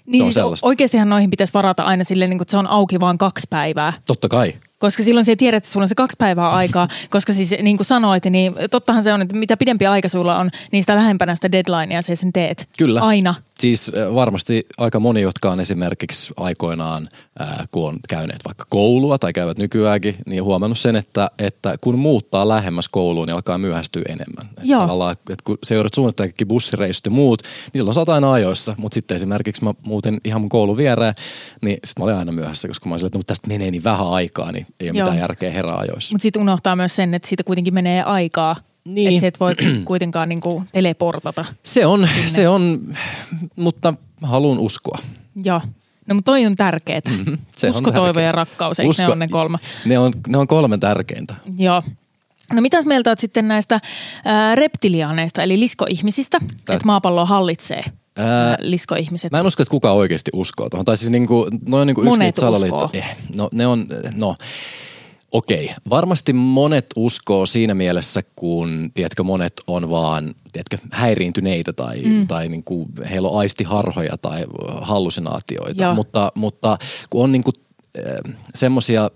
Niin on siis sellaista. oikeastihan noihin pitäisi varata aina silleen, niin kuin, että se on auki vaan kaksi päivää. totta kai. Koska silloin sä tiedät, että sulla on se kaksi päivää aikaa, koska siis niin kuin sanoit, niin tottahan se on, että mitä pidempi aika sulla on, niin sitä lähempänä sitä deadlinea sä sen teet. Kyllä. Aina. Siis äh, varmasti aika moni, jotka on esimerkiksi aikoinaan, äh, kun on käyneet vaikka koulua tai käyvät nykyäänkin, niin huomannut sen, että, että kun muuttaa lähemmäs kouluun, niin alkaa myöhästyä enemmän. Että Joo. tavallaan, että kun se joudut kaikki bussireissut ja muut, niin silloin sä aina ajoissa. Mutta sitten esimerkiksi mä muutin ihan mun koulun viereen, niin sitten mä olin aina myöhässä, koska mä olin silleen, että no, tästä menee niin vähän aikaa, niin ei ole Joo. mitään järkeä herää ajoissa. Mutta sitten unohtaa myös sen, että siitä kuitenkin menee aikaa. Niin. Että et voi [CLEARS THROAT] kuitenkaan niin kuin teleportata. Se on, se on, mutta haluan uskoa. Joo. No mutta toi on tärkeetä. Mhm, se on Usko, toivo tärkeä. ja rakkaus, eikö ne Usko- ole ne kolme? Ne on, ne on kolme tärkeintä. Joo. No mitäs mieltä oot sitten näistä ää, reptiliaaneista, eli liskoihmisistä, Tää- että maapallo hallitsee Ää, ää, liskoihmiset? Mä en usko, että kukaan oikeasti uskoo tuohon. Tai siis niinku, no on niinku yksi niitä salaliitto. Eh, no ne on, no okei. Varmasti monet uskoo siinä mielessä, kun tiedätkö, monet on vaan tiedätkö, häiriintyneitä tai, mm. tai niinku, heillä on aistiharhoja tai hallusinaatioita. Joo. Mutta, mutta kun on niinku, semmoisia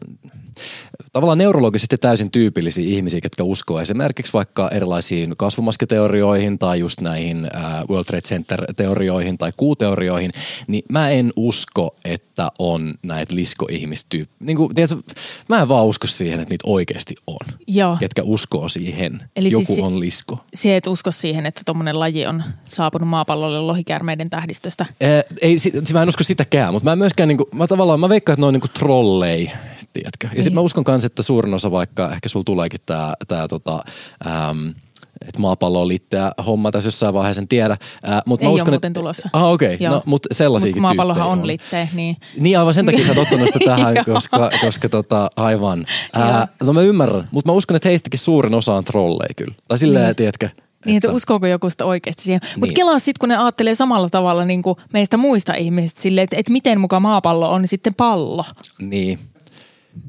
tavallaan neurologisesti täysin tyypillisiä ihmisiä, jotka uskoo esimerkiksi vaikka erilaisiin kasvomaskiteorioihin tai just näihin äh, World Trade Center-teorioihin tai kuuteorioihin, niin mä en usko, että on näitä liskoihmistyyppiä. Niin kuin, tiedätkö, mä en vaan usko siihen, että niitä oikeasti on, Joo. ketkä uskoo siihen. Eli Joku siis- on lisko. Se et usko siihen, että tuommoinen laji on saapunut maapallolle lohikäärmeiden tähdistöstä. Eh, ei, si- mä en usko sitäkään, mutta mä en myöskään, niinku, mä tavallaan, mä veikkaan, että ne on niinku trollei, tiedätkö. Ja Niin. Sitten mä uskon kanssa, että suurin osa vaikka, ehkä sulla tuleekin tää, tää tota, äm, että maapallo on litteä homma tässä jossain vaiheessa, en tiedä. Äh, mut Ei mä uskon, muuten että, tulossa. Ah, okei, okay. No, mutta sellaisiakin Mut maapallohan on litteä, niin Niin aivan sen takia sä oot ottanut sitä tähän, [LAUGHS] koska, koska tota, aivan. Ää, no mä ymmärrän, mutta mä uskon, että heistäkin suurin osa on trolleja kyllä. Tai silleen, Niin. tiedätkö. Niin, että uskooko joku sitä oikeasti siihen. Mutta Niin. kelaa sitten, kun ne ajattelee samalla tavalla niin kuin meistä muista ihmisistä silleen, että, että miten muka maapallo on sitten pallo. Niin.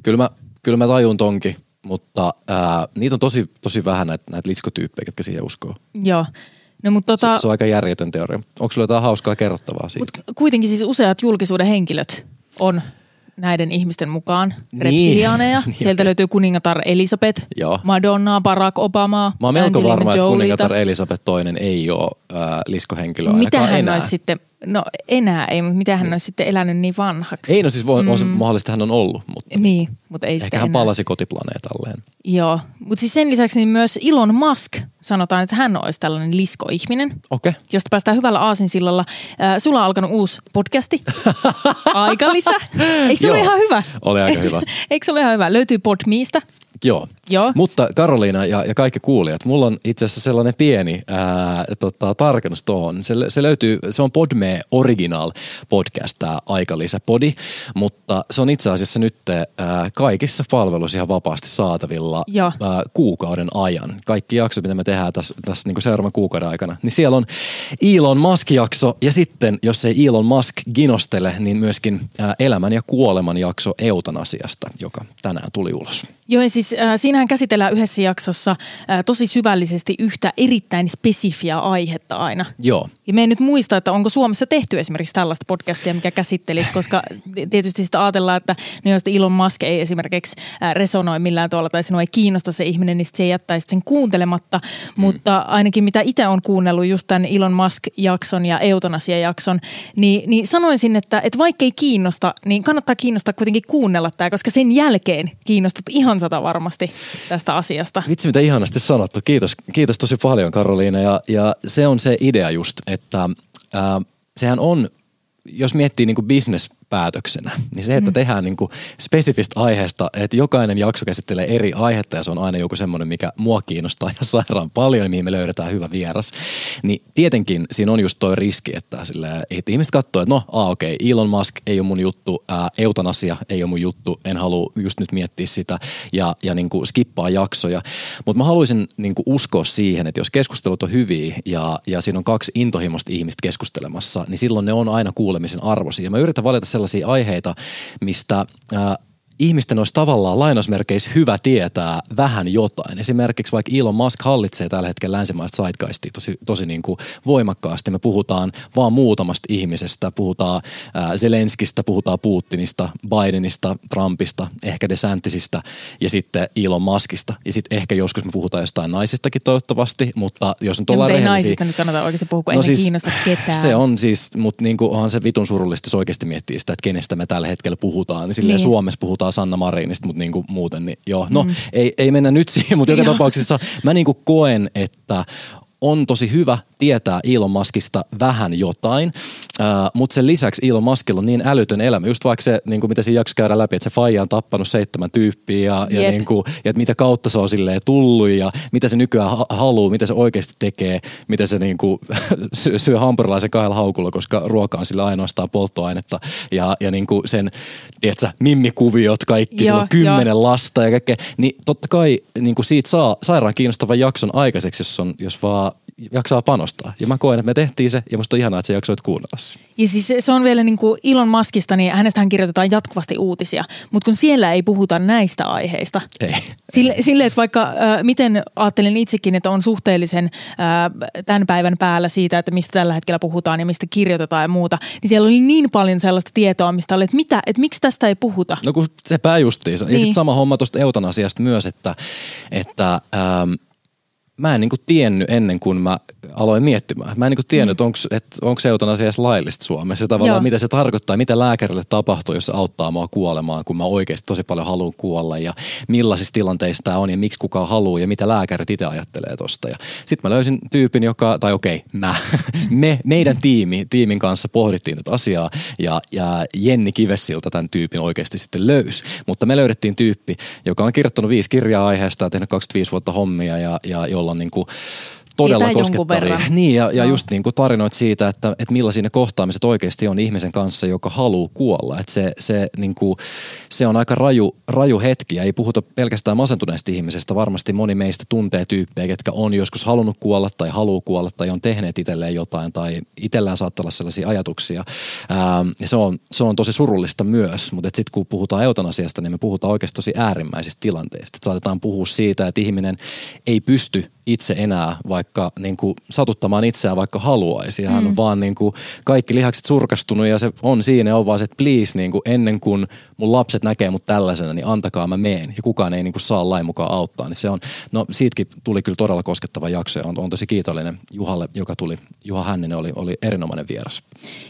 Kyllä mä, kyllä mä tajun tonkin, mutta ää, niitä on tosi, tosi vähän näitä, näitä liskotyyppejä, jotka siihen uskoo. Joo. No mutta tota, Se, se on aika järjetön teoria. Onko sulla jotain hauskaa kerrottavaa siitä? mut kuitenkin siis useat julkisuuden henkilöt on näiden ihmisten mukaan Niin. reptiliaaneja. [LAUGHS] Niin, Sieltä okei. löytyy kuningatar Elisabeth, Joo. Madonna, Barack Obama, Mä oon melko varma, että kuningatar Elisabeth II ei ole ää, liskohenkilö Mitä hän enää. olisi sitten, no enää ei, mutta mitä hän olisi sitten elänyt niin vanhaksi? Ei, no siis voi, on se mahdollista, hän on ollut, mutta Niin, mutta ei ehkä hän enää. palasi kotiplaneetalleen. Joo, mutta siis sen lisäksi niin myös Elon Musk sanotaan, että hän olisi tällainen liskoihminen, Okei. Okay. josta päästään hyvällä aasinsillalla. Äh, sulla on alkanut uusi podcasti, [LAUGHS] Aikalisä. Eikö se ole ihan hyvä? Oli aika hyvä. [LAUGHS] Eikö se ole ihan hyvä? Löytyy Podmeista. Joo. Joo. Mutta Karoliina ja, ja kaikki kuulijat, mulla on itse asiassa sellainen pieni ää, tota, tarkennus tuohon. Se, se löytyy, se on Podme Original podcast, tämä Aikalisä-podi, mutta se on itse asiassa nyt ää, kaikissa palveluissa ihan vapaasti saatavilla Joo. ää, kuukauden ajan. Kaikki jaksot, mitä me tehdään tässä, tässä niin seuraavan kuukauden aikana, niin siellä on Elon Musk-jakso ja sitten, jos ei Elon Musk ginostele, niin myöskin ää, elämän ja kuoleman jakso eutanasiasta, joka tänään tuli ulos. Joo, ja siis äh, siinähän käsitellään yhdessä jaksossa äh, tosi syvällisesti yhtä erittäin spesifiä aihetta aina. Joo. Ja me ei nyt muista, että onko Suomessa tehty esimerkiksi tällaista podcastia, mikä käsittelisi, koska tietysti sitä ajatellaan, että no jos Elon Musk ei esimerkiksi äh, resonoi millään tavalla tai sinua ei kiinnosta se ihminen, niin sit se jättäisi sen kuuntelematta. Mm. Mutta ainakin mitä itse on kuunnellut just tämän Elon Musk-jakson ja eutanasia-jakson, niin, niin sanoisin, että, että vaikka ei kiinnosta, niin kannattaa kiinnostaa kuitenkin kuunnella tämä, koska sen jälkeen kiinnostut ihan sata varmasti tästä asiasta. Vitsi, mitä ihanasti sanottu. Kiitos, kiitos tosi paljon Karoliina. Ja, ja se on se idea just, että ää, sehän on, jos miettii niin kuin business päätöksenä. Niin se, että mm. tehdään niin kuin spesifistä aiheesta, että jokainen jakso käsittelee eri aihetta ja se on aina joku semmoinen, mikä mua kiinnostaa ja sairaan paljon, mihin me löydetään hyvä vieras. Niin tietenkin siinä on just toi riski, että, sille, että ihmiset katsoo, että no, aa, okei, okay, Elon Musk ei ole mun juttu, ää, eutanasia ei ole mun juttu, en halua just nyt miettiä sitä ja, ja niin kuin skippaa jaksoja. Mutta mä haluaisin niin kuin uskoa siihen, että jos keskustelut on hyviä ja, ja siinä on kaksi intohimoista ihmistä keskustelemassa, niin silloin ne on aina kuulemisen arvoisia. Mä yritän valita sellaisia aiheita, mistä ää, ihmisten olisi tavallaan lainausmerkeissä hyvä tietää vähän jotain. Esimerkiksi vaikka Elon Musk hallitsee tällä hetkellä länsimaista sidegeistia tosi, tosi niin kuin voimakkaasti. Me puhutaan vaan muutamasta ihmisestä. Puhutaan ää, Zelenskistä, puhutaan Putinista, Bidenista, Trumpista, ehkä DeSantisista ja sitten Elon Muskista. Ja sitten ehkä joskus me puhutaan jostain naisistakin toivottavasti, mutta jos nyt ollaan rehellisiä... naisista nyt kannata oikeasti puhua, kun no ei siis, kiinnosta ketään. Se on siis, mutta niin kuin onhan se vitun surullista, jos oikeasti miettii sitä, että kenestä me tällä hetkellä puhutaan. Niin silleen niin. Suomessa puhutaan puhutaan Sanna Marinista, mutta niinku muuten, niin joo. No, mm. ei, ei mennä nyt siihen, mutta joka tapauksessa mä niinku koen, että on tosi hyvä tietää Elon Muskista vähän jotain, uh, mutta sen lisäksi Elon Muskilla on niin älytön elämä, just vaikka se, niin kuin mitä siinä jakso käydä läpi, että se faija on tappanut seitsemän tyyppiä ja, ja, niin kuin, ja että mitä kautta se on silleen tullut ja mitä se nykyään ha- haluaa, mitä se oikeasti tekee, mitä se niin kuin, [LAUGHS] syö hampurilaisen kahdella haukulla, koska ruoka on sillä ainoastaan polttoainetta ja, ja niin kuin sen, tiedätkö, mimmikuviot, kaikki, Joo, on kymmenen jo. lasta ja kaikkea, niin totta kai niin kuin siitä saa sairaan kiinnostavan jakson aikaiseksi, jos, on, jos vaan jaksaa panostaa. Ja mä koen, että me tehtiin se ja musta on ihanaa, että sä jaksoit kuunnella se. Ja siis se on vielä niin kuin Ilon Maskista, niin hänestähän kirjoitetaan jatkuvasti uutisia, mutta kun siellä ei puhuta näistä aiheista. Ei. Sille, sille että vaikka äh, miten ajattelen itsekin, että on suhteellisen äh, tämän päivän päällä siitä, että mistä tällä hetkellä puhutaan ja mistä kirjoitetaan ja muuta, niin siellä oli niin paljon sellaista tietoa, mistä oli, että, mitä, että miksi tästä ei puhuta. No kun se pääjustiinsa. Niin. Ja sitten sama homma tuosta eutanasiasta myös, että, että ähm, mä en niinku tiennyt ennen kuin mä aloin miettimään. Mä en niinku tiennyt, mm. että onko eutanasia edes laillista Suomessa. Ja tavallaan Joo. mitä se tarkoittaa, mitä lääkärille tapahtuu, jos se auttaa mua kuolemaan, kun mä oikeasti tosi paljon haluan kuolla. Ja millaisissa tilanteissa tämä on ja miksi kukaan haluaa ja mitä lääkärit itse ajattelee tosta. sitten mä löysin tyypin, joka, tai okei, okay, mä, [LAUGHS] me, meidän tiimi, tiimin kanssa pohdittiin tätä asiaa. Ja, ja Jenni Kivessilta tämän tyypin oikeasti sitten löysi. Mutta me löydettiin tyyppi, joka on kirjoittanut viisi kirjaa aiheesta ja tehnyt 25 vuotta hommia ja, ja jolla on niin kuin todella koskettavia. Niin, ja, ja no. just niin kuin tarinoit siitä, että, että millaisia ne kohtaamiset oikeasti on ihmisen kanssa, joka haluaa kuolla. Että se, se, niin kuin, se on aika raju, raju hetki, ja ei puhuta pelkästään masentuneesta ihmisestä. Varmasti moni meistä tuntee tyyppejä, ketkä on joskus halunnut kuolla tai haluaa kuolla tai on tehneet itselleen jotain tai itsellään saattaa olla sellaisia ajatuksia. Ähm, ja se on, se on tosi surullista myös, mutta sitten kun puhutaan eutanasiasta, niin me puhutaan oikeasti tosi äärimmäisistä tilanteista. Että saatetaan puhua siitä, että ihminen ei pysty itse enää vaikka niin kuin satuttamaan itseään vaikka haluaisi. Ja hän mm. on vaan niin kuin kaikki lihakset surkastunut ja se on siinä on vaan se, että please niin kuin ennen kuin mun lapset näkee mut tällaisena, niin antakaa mä meen. Ja kukaan ei niin kuin saa lain mukaan auttaa. Niin se on, no siitäkin tuli kyllä todella koskettava jakso ja on, on tosi kiitollinen Juhalle, joka tuli. Juha Hänninen oli, oli erinomainen vieras.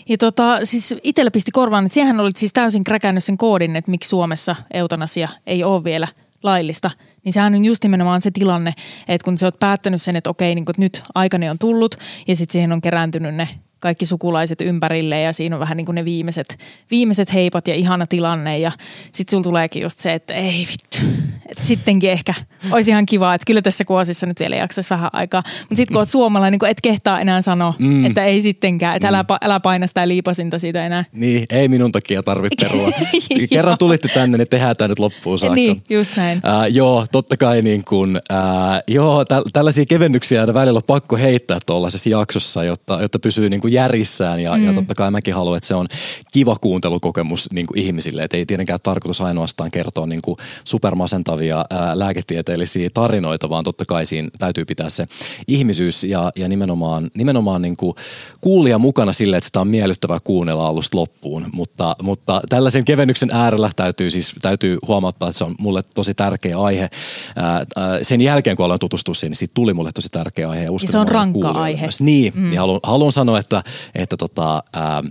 Ja tota, siis itsellä pisti korvaan, että siihen olit siis täysin kräkännyt sen koodin, että miksi Suomessa eutanasia ei ole vielä laillista – niin sehän on just nimenomaan se tilanne, että kun sä oot päättänyt sen, että okei, niin nyt aikani on tullut ja sitten siihen on kerääntynyt ne kaikki sukulaiset ympärille ja siinä on vähän niin kuin ne viimeiset, viimeiset heipat ja ihana tilanne ja sitten sulla tuleekin just se, että ei vittu, että sittenkin ehkä olisi ihan kiva, että kyllä tässä kuosissa nyt vielä jaksaisi vähän aikaa. Mutta sitten kun oot suomalainen, niin et kehtaa enää sanoa, mm. että ei sittenkään, että mm. älä, älä paina sitä liipasinta siitä enää. Niin, ei minun takia tarvitse perua. [LAUGHS] Kerran tulitte tänne, niin tehdään tämä nyt loppuun saakka. Niin, just näin. Uh, joo, totta kai niin kun, uh, joo, täl, tällaisia kevennyksiä aina välillä on pakko heittää tuollaisessa jaksossa, jotta, jotta pysyy niin kuin järjissään ja, mm. ja totta kai mäkin haluan, että se on kiva kuuntelukokemus niin kuin ihmisille, että ei tietenkään tarkoitus ainoastaan kertoa niin kuin supermasentavia ää, lääketieteellisiä tarinoita, vaan totta kai siinä täytyy pitää se ihmisyys ja, ja nimenomaan, nimenomaan niin kuin kuulija mukana sille, että sitä on miellyttävää kuunnella alusta loppuun, mutta, mutta tällaisen kevennyksen äärellä täytyy siis täytyy huomauttaa, että se on mulle tosi tärkeä aihe. Ää, sen jälkeen, kun aloin tutustua siihen, niin siitä tuli mulle tosi tärkeä aihe. Ja, uskon, ja se on rankka aihe. Myös. Niin, mm. niin haluan, haluan sanoa, että, että tota, ää,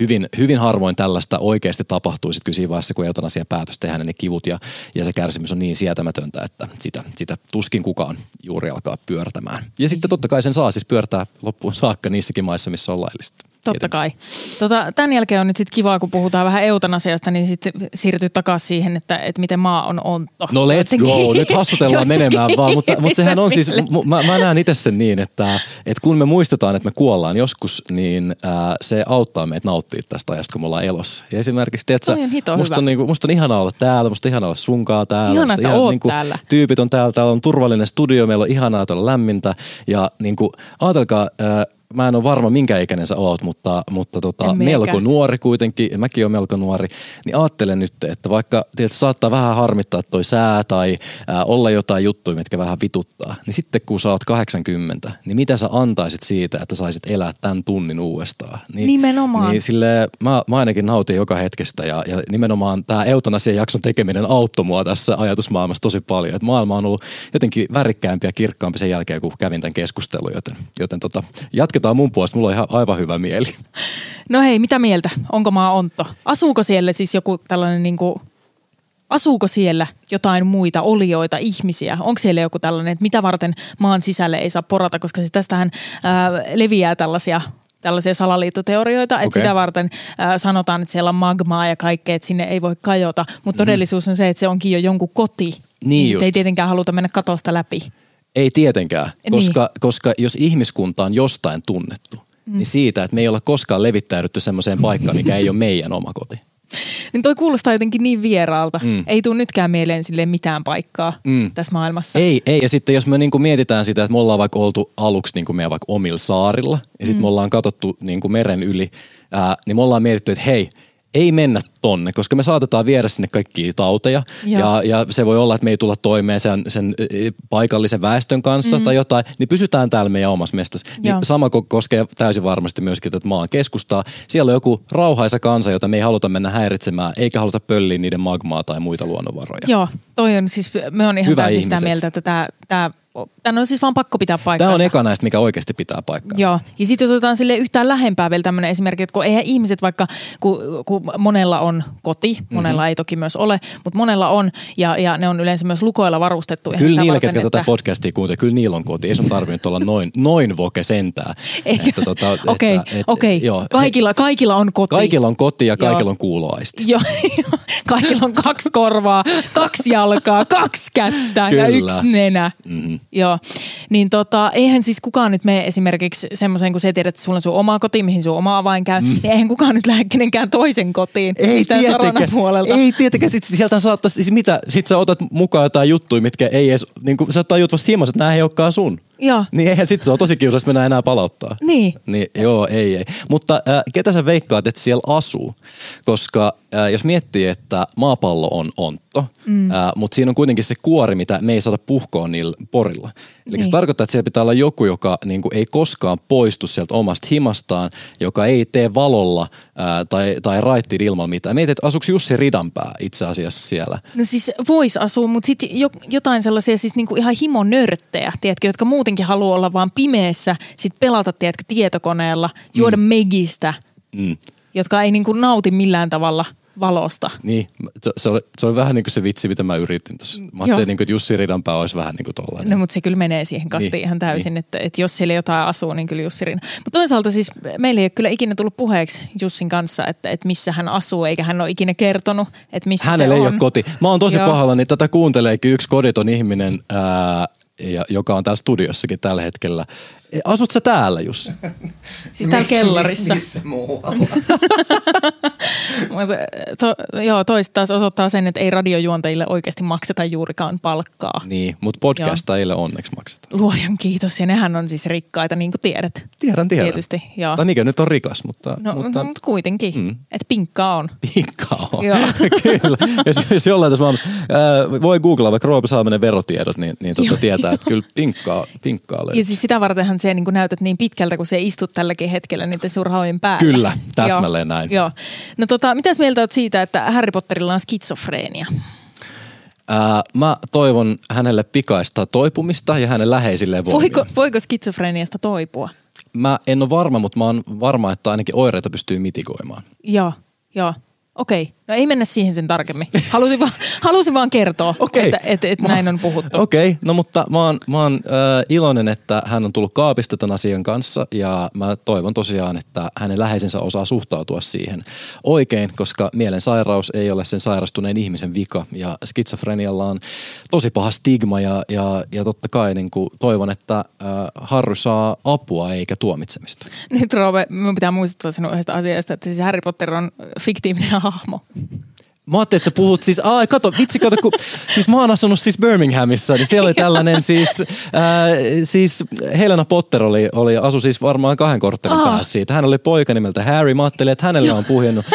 hyvin, hyvin harvoin tällaista oikeasti tapahtuu sitten kyllä siinä vaiheessa, kun eutanasia päätös tehdään, niin ne kivut ja, ja se kärsimys on niin sietämätöntä, että sitä, sitä tuskin kukaan juuri alkaa pyörtämään. Ja sitten totta kai sen saa siis pyörtää loppuun saakka niissäkin maissa, missä on laillista. Totta kai. Tota, tämän jälkeen on nyt sitten kiva, kun puhutaan vähän eutanasiasta, niin sitten siirtyy takaisin siihen, että, että miten maa on ontto. No let's Jotenkin- go, nyt hassutellaan menemään vaan, mutta, mutta sehän on siis, mä, mä näen itse sen niin, että, että kun me muistetaan, että me kuollaan joskus, niin ää, se auttaa meitä nauttia tästä ajasta, kun me ollaan elossa. Ja esimerkiksi, tiedätkö, on hito musta, hyvä. on, niinku, musta on ihanaa olla täällä, musta on ihanaa olla sunkaa täällä. Ihana, musta että oot niinku, täällä. Tyypit on täällä, täällä on turvallinen studio, meillä on ihanaa, täällä on lämmintä. Ja niinku, ajatelkaa, ää, mä en ole varma minkä ikäinen sä oot, mutta, mutta tota, melko nuori kuitenkin, ja mäkin olen melko nuori, niin ajattelen nyt, että vaikka tiedät, saattaa vähän harmittaa toi sää tai ää, olla jotain juttuja, mitkä vähän vituttaa, niin sitten kun sä oot 80, niin mitä sä antaisit siitä, että saisit elää tämän tunnin uudestaan? Niin, Nimenomaan. Niin sille, mä, mä ainakin nautin joka hetkestä ja, ja nimenomaan tämä eutanasian jakson tekeminen auttoi mua tässä ajatusmaailmassa tosi paljon. Et maailma on ollut jotenkin värikkäämpi ja kirkkaampi sen jälkeen, kun kävin tämän keskustelun, joten, joten tota, jatketaan mun puolesta. Mulla on ihan aivan hyvä mieli. No hei, mitä mieltä? Onko maa ontto? Asuuko siellä siis joku tällainen niin kuin, asuuko siellä jotain muita olioita, ihmisiä? Onko siellä joku tällainen, että mitä varten maan sisälle ei saa porata, koska siis tästähän ää, leviää tällaisia tällaisia salaliittoteorioita, että Okei. sitä varten ää, sanotaan, että siellä on magmaa ja kaikkea, että sinne ei voi kajota, mutta todellisuus on se, että se onkin jo jonkun koti. Niin just. ei tietenkään haluta mennä katosta läpi. Ei tietenkään, Niin. koska, koska jos ihmiskunta on jostain tunnettu, mm. niin siitä, että me ei olla koskaan levittäydytty semmoiseen paikkaan, mikä ei ole meidän oma koti. [LAUGHS] Niin toi kuulostaa jotenkin niin vieraalta. Mm. Ei tule nytkään mieleen sille mitään paikkaa Mm. tässä maailmassa. Ei, ei. Ja sitten jos me niinku mietitään sitä, että me ollaan vaikka oltu aluksi niinku meidän vaikka omilla saarilla, ja sitten mm. me ollaan katsottu niinku meren yli, ää, niin me ollaan mietitty, että hei, ei mennä tonne, koska me saatetaan viedä sinne kaikkia tauteja Joo. ja, ja se voi olla, että me ei tulla toimeen sen, sen eh, paikallisen väestön kanssa mm. tai jotain, niin pysytään täällä meidän omassa mestassa. Niin sama ko- koskee täysin varmasti myöskin tätä maan keskustaa. Siellä on joku rauhaisa kansa, jota me ei haluta mennä häiritsemään, eikä haluta pölliä niiden magmaa tai muita luonnonvaroja. Joo, toi on siis, me on ihan Hyvä täysin sitä ihmiset. mieltä, että tämä, tämä, on siis vaan pakko pitää paikkansa. Tämä on eka näistä, mikä oikeasti pitää paikkaansa. Joo, ja sitten jos otetaan sille yhtään lähempää vielä tämmöinen esimerkki, että kun eihän ihmiset vaikka, kun, kun monella on koti, monella Mhm. ei toki myös ole, mutta monella on, ja, ja ne on yleensä myös lukoilla varustettu. Kyllä niillä, varten, ketkä tätä podcastia kuuntelee, kyllä niillä on koti. Ei sun tarvinnut olla noin, noin voke sentään. Eikä, Että tota, [LAUGHS] että- okei, että- okei. joo. Kaikilla, kaikilla on koti. Kaikilla on koti ja kaikilla Joo. on kuuloaisti. Joo, [LAUGHS] kaikilla on kaksi korvaa, kaksi jalkaa, kaksi kättä ja Kyllä. yksi nenä. Mhm. Joo, niin tota, eihän siis kukaan nyt mene esimerkiksi semmoiseen, kun sä tiedät, että sulla on sun oma koti, mihin sun oma avain käy, mm. niin eihän kukaan nyt lähde kenenkään toisen kotiin. mistään Saranan puolelta. Ei tietenkään. Sitten sieltä saattaa, siis mitä, sit sä otat mukaan jotain juttuja, mitkä ei edes, niin kuin sä tajut vasta hieman, että nämä ei olekaan sun. Joo. Niin eihän sit se on tosi kiusallista mennä enää palauttaa. Niin. Niin, joo, ei, ei. Mutta äh, ketä sä veikkaat, että siellä asuu? Koska äh, jos miettii, että maapallo on ontto, mm. äh, mutta siinä on kuitenkin se kuori, mitä me ei saada puhkoa niillä porilla. Eli niin. se Niin. tarkoittaa, että siellä pitää olla joku, joka niin kuin, ei koskaan poistu sieltä omasta himastaan, joka ei tee valolla äh, tai, tai raittiin ilman mitään. Mietit, että asuuko Jussi Ridanpää itse asiassa siellä? No siis vois asua, mutta sitten jo, jotain sellaisia siis niinku ihan himonörttejä, tiedätkö, jotka muutenkin haluaa olla vaan pimeässä, sit pelata, tiedätkö, tietokoneella, juoda mm. megistä, Mm. jotka ei niinku nauti millään tavalla valosta. Niin, se, se, oli, se oli vähän niin kuin se vitsi, mitä mä yritin tuossa. Mä ajattelin, niin kuin, että Jussi Ridanpää olisi vähän niin kuin tollainen. No mutta se kyllä menee siihen kastiin Niin, ihan täysin, että, että jos siellä jotain asuu, niin kyllä Jussi Rinna. Mutta toisaalta siis meillä ei ole kyllä ikinä tullut puheeksi Jussin kanssa, että, että missä hän asuu, eikä hän ole ikinä kertonut, että missä Hänellä se ei on. ole koti. Mä oon tosi Joo. pahalla, niin tätä kuunteleekin yksi koditon ihminen, ää, ja, joka on täällä studiossakin tällä hetkellä. Asut sä täällä, Jussi? [LAUGHS] Siis täällä Missä- kellarissa. Missä muualla? [LAUGHS] To, joo, toista taas osoittaa sen, että ei radiojuontajille oikeasti makseta juurikaan palkkaa. Niin, mutta podcastajille onneksi maksetaan. Luojan kiitos, ja nehän on siis rikkaita, niin kuin tiedät. Tiedän, tiedän. Tietysti, joo. Tai niinkö nyt on rikas, mutta... No, mutta mutta kuitenkin, Mm. että pinkkaa on. Pinkkaa on. [LAUGHS] Joo. kyllä. Jos, jos jollain tässä maailmassa, ää, voi googlaa vaikka Roope Salmenen verotiedot, niin, niin totta Joo. tietää, että kyllä pinkkaa, pinkkaa löytyy. Ja siis sitä vartenhan se niin näytät niin pitkältä, kun se istut tälläkin hetkellä niiden surhaojen päällä. Kyllä, täsmälleen Joo. näin. Joo. No tota, mitäs mieltä oot siitä, että Harry Potterilla on skitsofreenia? Ää, mä toivon hänelle pikaista toipumista ja hänen läheisilleen voimia. Voiko, voiko skitsofreniasta toipua? mä en ole varma, mutta mä oon varma, että ainakin oireita pystyy mitigoimaan. Joo, joo. Okei, no ei mennä siihen sen tarkemmin. Halusin vaan, [LAUGHS] halusin vaan kertoa, Okei. että, että, että Mä- näin on puhuttu. Okei, okay, no mutta mä oon, mä oon äh, iloinen, että hän on tullut kaapista tämän asian kanssa ja mä toivon tosiaan, että hänen läheisensä osaa suhtautua siihen oikein, koska mielensairaus ei ole sen sairastuneen ihmisen vika ja skitsofrenialla on tosi paha stigma ja, ja, ja totta kai niin kuin toivon, että äh, Harry saa apua eikä tuomitsemista. Nyt Roope, minun pitää muistuttaa sinun yhdestä asiasta, että siis Harry Potter on fiktiivinen hahmo. Mä ajattelin, että sä puhut siis, ai kato, vitsi kato, kun, siis mä oon asunut siis Birminghamissa, niin siellä oli [LAUGHS] tällainen siis, ää, siis Helena Potter oli, oli asu siis varmaan kahden korttelin Aa. päässä siitä. Hän oli poika nimeltä Harry, mä ajattelin, että hänellä on puhjennut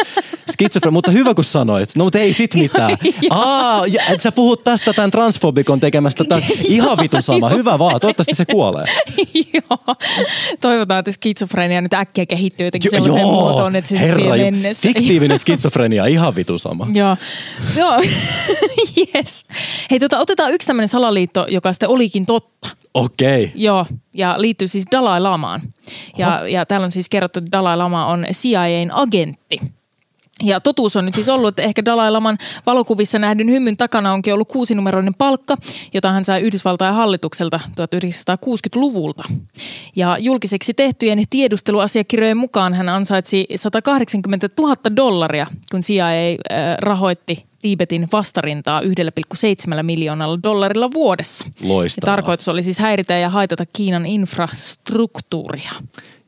skitsofrenia, mutta hyvä kun sanoit, no mutta ei sit mitään. [LAUGHS] Aa, ja, et sä puhut tästä tämän transfobikon tekemästä, tää, [LAUGHS] ihan vitun sama, hyvä vaan, toivottavasti se kuolee. [LAUGHS] Joo. Toivotaan, että skitsofrenia nyt äkkiä kehittyy jotenkin Jo- sellaiseen muotoon, että se siis herra, vie mennessä. fiktiivinen skitsofrenia, ihan vitun sama. Joo, joo. yes. Hei, tota, otetaan yksi tämmöinen salaliitto, joka sitten olikin totta. Okei. Okay. Joo, ja liittyy siis Dalai Lamaan. Ja, ja täällä on siis kerrottu, että Dalai Lama on CIAn agentti. Ja totuus on nyt siis ollut, että ehkä Dalai Laman valokuvissa nähdyn hymyn takana onkin ollut kuusinumeroinen palkka, jota hän sai Yhdysvaltain hallitukselta 1960-luvulta. Ja julkiseksi tehtyjen tiedusteluasiakirjojen mukaan hän ansaitsi 180 000 dollaria, kun CIA äh, rahoitti Tiibetin vastarintaa 1,7 miljoonalla dollarilla vuodessa. Loistavaa. Ja tarkoitus oli siis häiritä ja haitata Kiinan infrastruktuuria.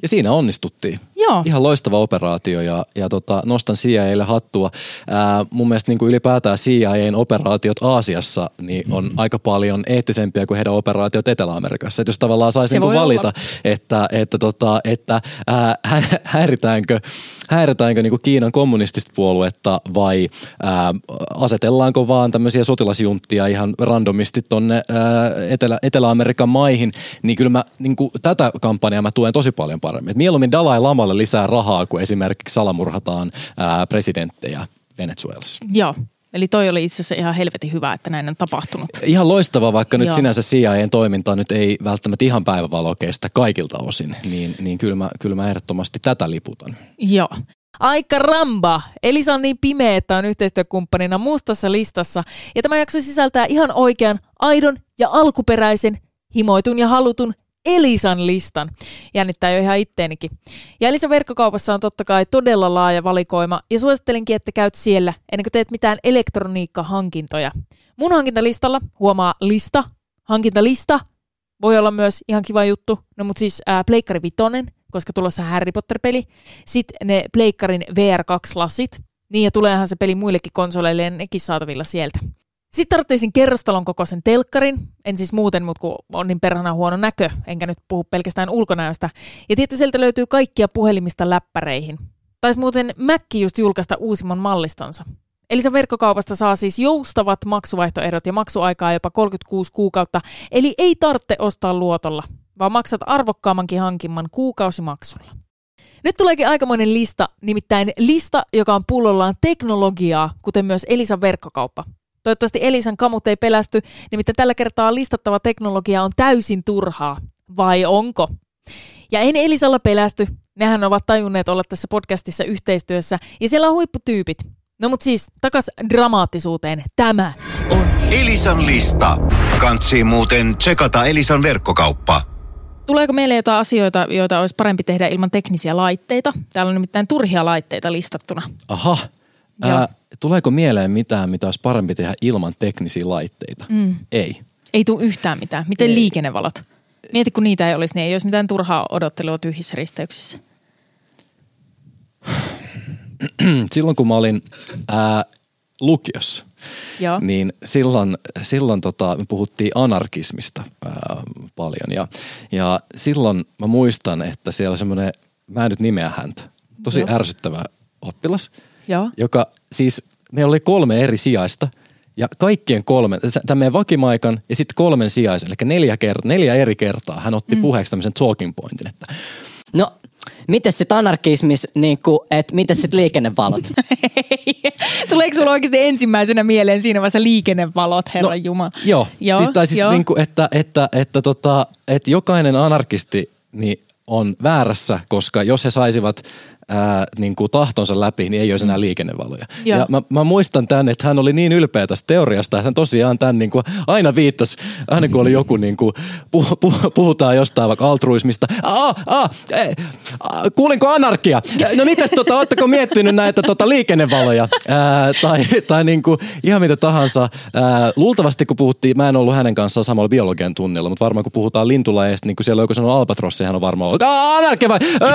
Ja siinä onnistuttiin. Joo. Ihan loistava operaatio ja, ja tota, nostan CIAlle hattua. Ää, mun mielestä niin kuin ylipäätään CIAn operaatiot Aasiassa niin on aika paljon eettisempiä kuin heidän operaatiot Etelä-Amerikassa. Et jos tavallaan saisi niin valita, olla. että, että, tota, että ää, hä- häiritäänkö, häiritäänkö niin kuin Kiinan kommunistista puoluetta vai ää, asetellaanko vaan tämmöisiä sotilasjunttia ihan randomisti tonne ää, Etelä, Etelä-Amerikan maihin, niin kyllä mä niin kuin, tätä kampanjaa mä tuen tosi paljon paremmin. Et mieluummin Dalai Lamalle lisää rahaa, kuin esimerkiksi salamurhataan ää, presidenttejä Venezuelassa. Joo. Eli toi oli itse asiassa ihan helvetin hyvä, että näin on tapahtunut. Ihan loistava, vaikka nyt Joo. sinänsä CIAn toiminta nyt ei välttämättä ihan päivävaloa kestä kaikilta osin, niin, niin kyllä, mä, kyllä mä ehdottomasti tätä liputan. Joo. Aika ramba! Elisa on niin pimeä, että on yhteistyökumppanina mustassa listassa. Ja tämä jakso sisältää ihan oikean, aidon ja alkuperäisen, himoitun ja halutun Elisan listan. Jännittää jo ihan itteenikin. Ja Elisan verkkokaupassa on totta kai todella laaja valikoima ja suosittelenkin, että käyt siellä ennen kuin teet mitään elektroniikkahankintoja. Mun hankintalistalla huomaa lista, hankintalista, voi olla myös ihan kiva juttu. No mut siis ää, Pleikkari Vitonen, koska tulossa Harry Potter-peli. Sitten ne Pleikkarin VR2-lasit. Niin ja tuleehan se peli muillekin konsoleille ja nekin saatavilla sieltä. Sitten tarvitsisin kerrostalon kokoisen telkkarin. En siis muuten, mutta kun on niin perhana huono näkö, enkä nyt puhu pelkästään ulkonäöstä. Ja tietysti sieltä löytyy kaikkia puhelimista läppäreihin. Taisi muuten Mäkki just julkaista uusimman mallistonsa. Eli se verkkokaupasta saa siis joustavat maksuvaihtoehdot ja maksuaikaa jopa 36 kuukautta, eli ei tarvitse ostaa luotolla, vaan maksat arvokkaammankin hankimman kuukausimaksulla. Nyt tuleekin aikamoinen lista, nimittäin lista, joka on pullollaan teknologiaa, kuten myös Elisan verkkokauppa. Toivottavasti Elisan kamut ei pelästy, nimittäin tällä kertaa listattava teknologia on täysin turhaa. Vai onko? Ja en Elisalla pelästy. Nehän ovat tajunneet olla tässä podcastissa yhteistyössä ja siellä on huipputyypit. No mut siis takas dramaattisuuteen. Tämä on Elisan lista. Kantsii muuten tsekata Elisan verkkokauppa. Tuleeko meille jotain asioita, joita olisi parempi tehdä ilman teknisiä laitteita? Täällä on nimittäin turhia laitteita listattuna. Aha. Joo. Ää, tuleeko mieleen mitään, mitä olisi parempi tehdä ilman teknisiä laitteita? Mm. Ei. Ei tule yhtään mitään. Miten Ei. liikennevalot? Mieti, kun niitä ei olisi, niin ei olisi mitään turhaa odottelua tyhjissä risteyksissä. [CLEARS THROAT] Silloin kun mä olin ää, lukiossa, Joo. niin silloin, silloin tota, me puhuttiin anarkismista ää, paljon. Ja, ja silloin mä muistan, että siellä semmoinen, mä en nyt nimeä häntä, tosi Joo. ärsyttävä oppilas, Joo. joka siis, meillä oli kolme eri sijaista, ja kaikkien kolmen, tämän meidän vakimaikan ja sitten kolmen sijaisen, eli neljä, kert- neljä eri kertaa hän otti mm. puheeksi tämmöisen talking pointin, että No, miten sitten anarkismis, niin kuin, että miten sitten liikennevalot? [LAUGHS] Tuleeko sulla oikeasti ensimmäisenä mieleen siinä vaiheessa liikennevalot, herra no, Jumala? Joo, Joo, siis, tai siis joo. Niin kuin, että, että, että, tota, että jokainen anarkisti niin on väärässä, koska jos he saisivat ää, niin kuin tahtonsa läpi, niin ei olisi enää liikennevaloja. Joo. Ja mä, mä muistan tämän, että hän oli niin ylpeä tästä teoriasta, että hän tosiaan tämän niin kuin aina viittasi, aina kun oli [LAUGHS] joku, niin kuin, puh, puh, puhutaan jostain vaikka altruismista. Aa, aa, aa, kuulinko anarkia? No mitäs, tota, ootteko miettinyt näitä tota, liikennevaloja? Ää, tai tai niin kuin, ihan mitä tahansa. Ää, luultavasti kun puhuttiin, mä en ollut hänen kanssaan samalla biologian tunnilla, mutta varmaan kun puhutaan lintulajeista, niin kun siellä on joku sanonut albatrossi, hän on varmaan ollut, "Aa, anarkia vai? Ää,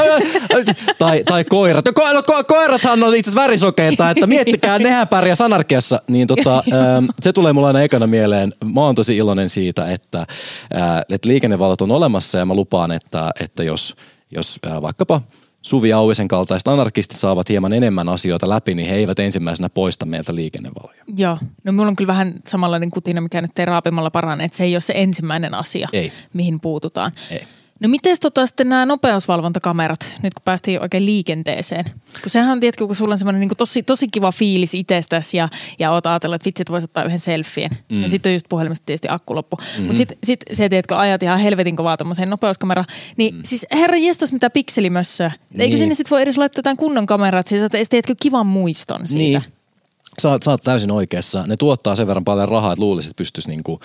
tai, tai koirat. No, ko, no, ko, koirathan on itse asiassa värisokeita, että miettikää, [LAUGHS] nehän pärjäs anarkiassa. Niin tota, ää, se tulee mulle aina ekana mieleen. Mä oon tosi iloinen siitä, että, ää, että liikennevalot on olemassa ja mä lupaan, että, että jos, jos ää, vaikkapa Suvi Auvisen kaltaiset anarkistit saavat hieman enemmän asioita läpi, niin he eivät ensimmäisenä poista meiltä liikennevaloja. Joo. No mulla on kyllä vähän samanlainen kutina, mikä nyt teraapimalla paranee, että se ei ole se ensimmäinen asia, Ei. mihin puututaan. Ei. No miten tota sitten nämä nopeusvalvontakamerat, nyt kun päästiin oikein liikenteeseen? Kun sehän on, tiedätkö, kun sulla on semmoinen niin tosi, tosi kiva fiilis itsestäsi ja, ja oot ajatellut, että vitsi, että voisi ottaa yhden selfien. Mm. Ja sitten on just puhelimesta tietysti akku loppu. Mm-hmm. Mutta sitten sit se, tiedätkö, ajat ihan helvetin kovaa tuommoiseen nopeuskameraan. Niin mm. siis herra jestas mitä pikselimössöä. Eikö Niin. sinne sitten voi edes laittaa jotain kunnon kameraa, että sä saat edes, tiedätkö, kivan muiston siitä. Niin. Sä, sä oot täysin oikeassa. Ne tuottaa sen verran paljon rahaa, että luulisit, että pystyisi niinku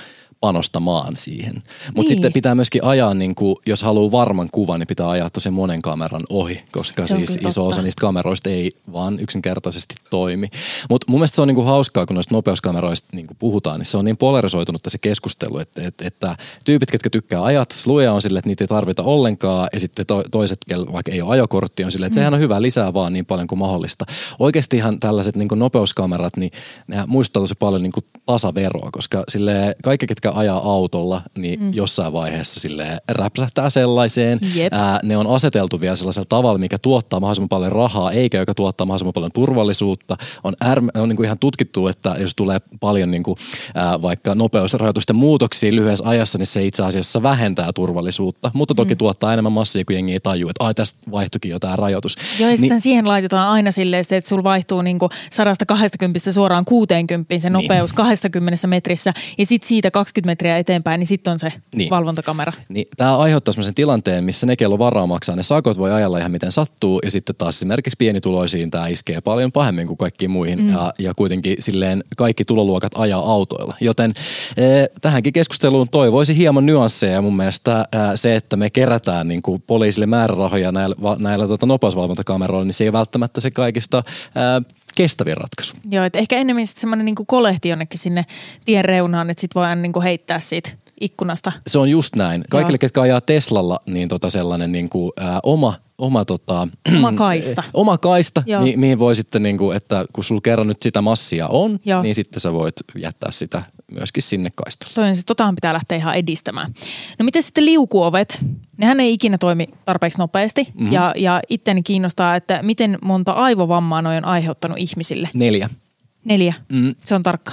panostamaan siihen. Mutta Niin. sitten pitää myöskin ajaa, niinku, jos haluaa varman kuvan, niin pitää ajaa tosi monen kameran ohi, koska Se siis iso totta. osa niistä kameroista ei vaan yksinkertaisesti toimi. Mutta mun mielestä se on niinku hauskaa, kun noista nopeuskameroista niinku puhutaan, niin se on niin polarisoitunutta se keskustelu, että, että, että tyypit, ketkä tykkää ajat, sluja on silleen, että niitä ei tarvita ollenkaan, ja sitten to, toiset, vaikka ei ole ajokorttia, on silleen, että sehän on hyvä lisää vaan niin paljon kuin mahdollista. Oikeastihan tällaiset niinku nopeuskamerat, niin ne muistuttaa tosi paljon niinku tasaveroa, koska sille kaikki, ketkä ajaa autolla, niin mm. jossain vaiheessa sille räpsähtää sellaiseen. Jep. Ää, ne on aseteltu vielä sellaisella tavalla, mikä tuottaa mahdollisimman paljon rahaa, eikä joka tuottaa mahdollisimman paljon turvallisuutta. On, ärm, on niin kuin ihan tutkittu, että jos tulee paljon niin kuin, ää, vaikka nopeusrajoitusten muutoksia lyhyessä ajassa, niin se itse asiassa vähentää turvallisuutta, mutta toki mm. tuottaa enemmän massia, kun jengi ei tajua, että ai tästä vaihtuikin jo tämä rajoitus. Joo, ja Niin- sitten siihen laitetaan aina silleen, että sulla vaihtuu niinku 120 suoraan 60 se nopeus 20 metrissä, ja sitten siitä 20 metriä eteenpäin, niin sitten on se Niin. niin. valvontakamera. Niin tämä aiheuttaa sellaisen tilanteen, missä ne, kello varaa maksaa, ne sakot voi ajella ihan miten sattuu, ja sitten taas esimerkiksi pienituloisiin tämä iskee paljon pahemmin kuin kaikkiin muihin, mm. ja, ja kuitenkin silleen kaikki tuloluokat ajaa autoilla. Joten eh, tähänkin keskusteluun toivoisi hieman nyansseja, ja mun mielestä eh, se, että me kerätään niin kuin poliisille määrärahoja näillä, va, näillä tota, nopeusvalvontakameroilla, niin se ei välttämättä se kaikista eh, kestävin ratkaisu. Joo, että ehkä enemmän sitten semmoinen niinku kolehti jonnekin sinne tien reunaan, että sitten voi aina niinku heittää siitä ikkunasta. Se on just näin. Kaikille, Joo. ketkä ajaa Teslalla, niin tota sellainen niin kuin, ää, oma, oma, tota, Oma [CLEARS THROAT] kaista. oma kaista, Joo. mi- mihin voi sitten, niin kuin, että kun sulla kerran nyt sitä massia on, Joo. niin sitten sä voit jättää sitä myöskin sinne kaistalle. Toi on siis, totahan pitää lähteä ihan edistämään. No miten sitten liukuovet? Nehän ei ikinä toimi tarpeeksi nopeasti. Mm-hmm. Ja, ja itteni kiinnostaa, että miten monta aivovammaa noi on aiheuttanut ihmisille. Neljä. Neljä. Mm. Se on tarkka.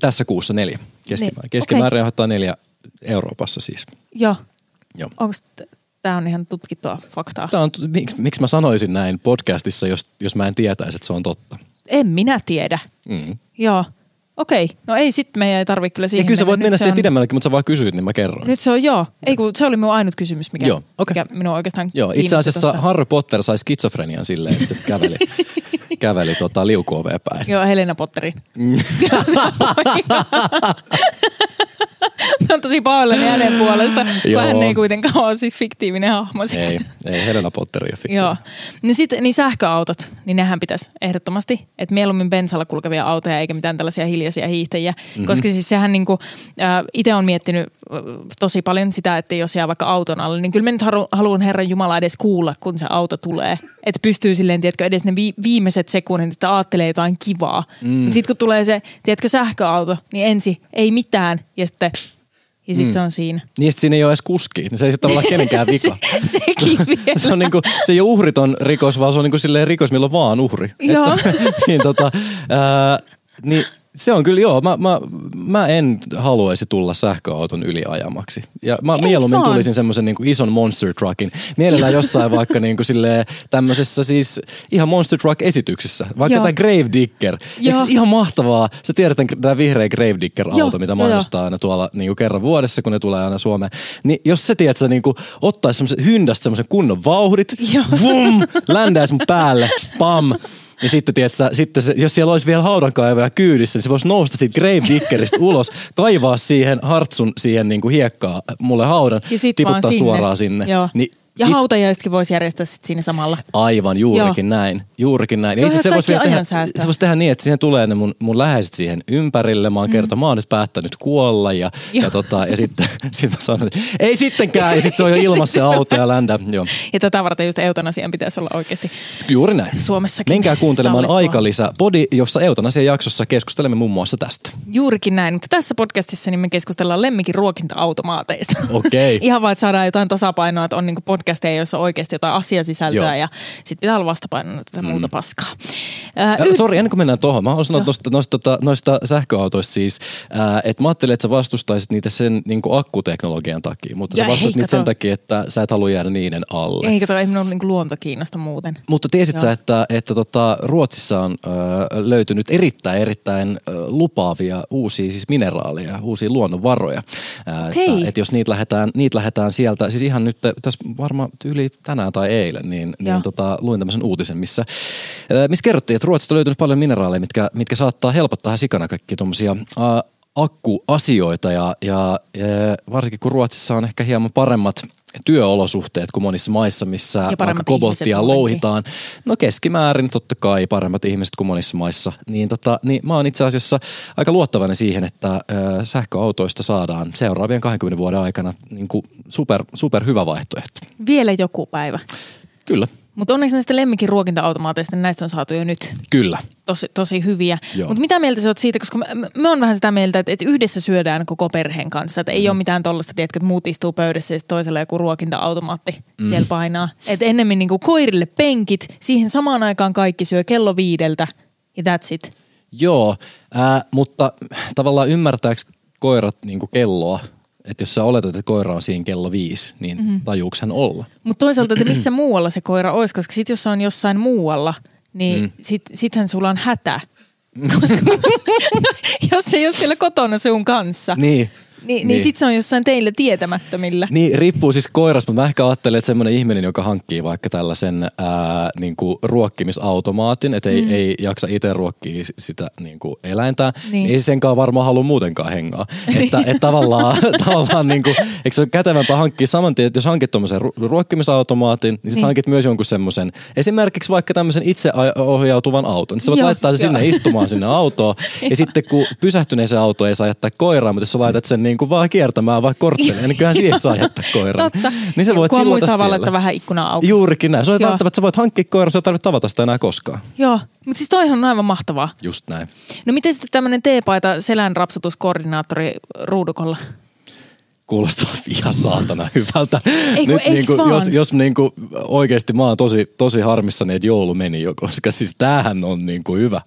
Tässä kuussa neljä. Keskimäärin, Niin, Keskimäärin aiheuttaa neljä Euroopassa siis. Joo. Joo. Onko tämä on ihan tutkittua faktaa? Tämä on, miksi, miksi mä sanoisin näin podcastissa, jos, jos mä en tietäisi, että se on totta? En minä tiedä. Mm. Joo. Okei. No ei sit meidän ei tarvitse kyllä Ja siihen kyllä sä voit mennä se siihen on- pidemmällekin, mutta sä vaan kysyit, niin mä kerron. Nyt se on joo. Ei kun se oli minun ainut kysymys, mikä, Joo, okei. mikä minua oikeastaan Joo, itse asiassa tossa. Harry Potter sai skitsofrenian silleen, että se käveli, [LAUGHS] käveli tota, liukuoveen päin. Joo, Helena Potterin. [LAUGHS] [LAUGHS] [LAUGHS] Mä oon tosi pahoillani hänen puolesta, kun hän ei kuitenkaan ole siis fiktiivinen hahmo. sit. Ei, ei Helena Potter ei ole fiktiivinen. Joo. Niin, sit, niin sähköautot, niin nehän pitäisi ehdottomasti, että mieluummin bensalla kulkevia autoja eikä mitään tällaisia hiljaisia hiihtäjiä. Mhm. Mm-hmm. Koska siis sehän niinku, äh, itse on miettinyt äh, tosi paljon sitä, että jos jää vaikka auton alle, niin kyllä mä nyt halu, haluan Herran Jumala edes kuulla, kun se auto tulee. Että pystyy silleen, tiedätkö, edes ne vi- viimeiset sekunnit, että ajattelee jotain kivaa. Mm. Mutta sitten kun tulee se, tiedätkö, sähköauto, niin ensi ei mitään ja sitten ja sit mm. se on siinä. Niin siinä ei ole edes kuski, niin se ei sitten tavallaan [LAUGHS] kenenkään vika. Se, sekin vielä. [LAUGHS] Se, on niinku, se ei ole uhriton rikos, vaan se on niinku silleen rikos, millä on vaan uhri. Joo. Että, [LAUGHS] niin tota, ää, niin Se on kyllä joo, mä, mä, mä en haluaisi tulla sähköauton yliajamaksi. Ja mä Eiks mieluummin vaan? tulisin semmoisen niin ison monster truckin. Mielellään jossain [LAUGHS] vaikka niin kuin silleen, tämmöisessä siis ihan monster truck esityksessä. Vaikka Joo. tämä Grave Digger. Eikö Joo. ihan mahtavaa? Sä tiedät tämä vihreä Grave Digger-auto, Joo, mitä mainostaa aina tuolla niin kuin kerran vuodessa, kun ne tulee aina Suomeen. Niin jos se tiedät, sä niin kuin ottaisi semmoisen hyndästä semmoisen kunnon vauhdit, Joo. vum, ländäisi mun päälle, pam. Ja sitten, tiedät, sä, sitten se, jos siellä olisi vielä haudankaivaja kyydissä, niin se voisi nousta siitä Grave Diggeristä [LAUGHS] ulos, kaivaa siihen hartsun siihen niin kuin hiekkaa mulle haudan, Ja sit tiputtaa sinne. suoraan sinne. Joo. Niin, ja it- hautajaisetkin voisi järjestää sit siinä samalla. Aivan, juurikin näin. Juurikin näin. Itse olisi se voisi tehdä, se voisi tehdä niin, että siihen tulee ne mun, mun läheiset siihen ympärille. Mä oon kertonut, mä oon nyt päättänyt kuolla ja, ja, Joo. tota, ja sitten [LAUGHS] sit mä sanon, että ei sittenkään. Ja sitten se on jo [LAUGHS] ilmassa se auto ja ländä. Joo. Ja tätä varten just eutanasian pitäisi olla oikeasti Juuri näin. Suomessakin Menkää kuuntelemaan sallittua. Aikalisä podi, jossa eutanasian jaksossa keskustelemme muun muassa tästä. Juurikin näin, mutta tässä podcastissa niin me keskustellaan lemmikin ruokinta-automaateista. Okei. [LAUGHS] Ihan vaan, että saadaan jotain tasapainoa, että on niinku podcasteja, joissa on oikeasti jotain asiasisältöä Joo. ja sitten pitää olla vastapainona tätä muuta paskaa. Ja, yh- Sori, ennen kuin mennään tuohon, mä haluan sanoa noista, noista, noista sähköautoista siis, ää, että mä ajattelin, että sä vastustaisit niitä sen niin akkuteknologian takia, mutta sä Ja vastustat hei, niitä sen takia, että sä et halua jäädä niiden alle. Ei kato, ei minun niinku luonto kiinnosta muuten. Mutta tiesit Joo. sä, että, että tota, Ruotsissa on ö, löytynyt erittäin, erittäin ö, lupaavia uusia siis mineraaleja, uusia luonnonvaroja. Okei. Että, että jos niitä lähdetään, niitä lähdetään sieltä, siis ihan nyt tässä varmaan yli tänään tai eilen, niin, niin tota, luin tämmöisen uutisen, missä, missä kerrottiin, että Ruotsista on löytynyt paljon mineraaleja, mitkä, mitkä saattaa helpottaa sikana kaikkia tuommoisia akkuasioita. Ja, ja, ja varsinkin kun Ruotsissa on ehkä hieman paremmat työolosuhteet kuin monissa maissa, missä vaikka kobolttia louhitaan. No keskimäärin totta kai paremmat ihmiset kuin monissa maissa. Niin, tota, niin mä oon itse asiassa aika luottavainen siihen, että ö, sähköautoista saadaan seuraavien 20 vuoden aikana niin kuin super, super hyvä vaihtoehto. Vielä joku päivä. Kyllä, Mutta onneksi näistä lemmikin ruokinta-automaateista, niin näistä on saatu jo nyt kyllä. tosi, tosi hyviä. Mutta mitä mieltä sä oot siitä, koska mä oon vähän sitä mieltä, että, että yhdessä syödään koko perheen kanssa. Että ei Mm. ole mitään tollasta, tiedätkö, että muut istuu pöydässä ja toisella joku ruokinta-automaatti mm. siellä painaa. Että ennemmin niinku koirille penkit, siihen samaan aikaan kaikki syö kello viideltä ja that's it. Joo, ää, mutta tavallaan ymmärtääkö koirat niin kuin kelloa? Että jos sä oletat, että koira on siinä kello viisi, niin Mhm. mm-hmm. tajuuks hän olla? Mutta toisaalta, että missä [CLEARS THROAT] muualla se koira olisi, koska sit jos se on jossain muualla, niin mm. sit, sittenhän sulla on hätä. [LAUGHS] Koska, [LAUGHS] no, jos se ei ole siellä kotona sun kanssa, Niin. Niin, niin, Niin. niin sit se on jossain teille tietämättömillä. Niin, riippuu siis koirasta, mutta mä ehkä ajattelen, että semmoinen ihminen, joka hankkii vaikka tällaisen ää, niin kuin ruokkimisautomaatin, että ei, mm. ei jaksa itse ruokkia sitä niin kuin eläintä, niin. Niin. ei se senkaan varmaan halua muutenkaan hengaa. että, että tavallaan, [LAUGHS] tavallaan niin kuin, eikö se ole kätevämpää hankkia saman tien, että jos hankit tuommoisen ru- ruokkimisautomaatin, niin sitten Niin. hankit myös jonkun semmoisen, esimerkiksi vaikka tämmöisen itseohjautuvan auton. Niin sä voit Joo, laittaa sen sinne istumaan sinne autoon, [LAUGHS] ja sitten kun pysähtyneeseen auto ei saa jättää koiraa, mutta jos sä laitat sen niin kuin vaan kiertämään vaikka korttelin, niin kyllähän siihen saa jättää koiran. Totta. Niin sä voit muistaa laittaa vähän ikkuna auki. Juurikin näin. Se on välttämättä, sä voit hankkia koiran, sä ei tarvitse tavata sitä enää koskaan. Joo, mutta siis toihan on aivan mahtavaa. Just näin. No miten sitten tämmöinen teepaita selän rapsutuskoordinaattori ruudukolla? Kuulostaa ihan saatana hyvältä. Ei kun, eiks vaan? jos, jos niinku, oikeasti mä oon tosi, tosi harmissani, että joulu meni jo, koska siis tämähän on niinku hyvä.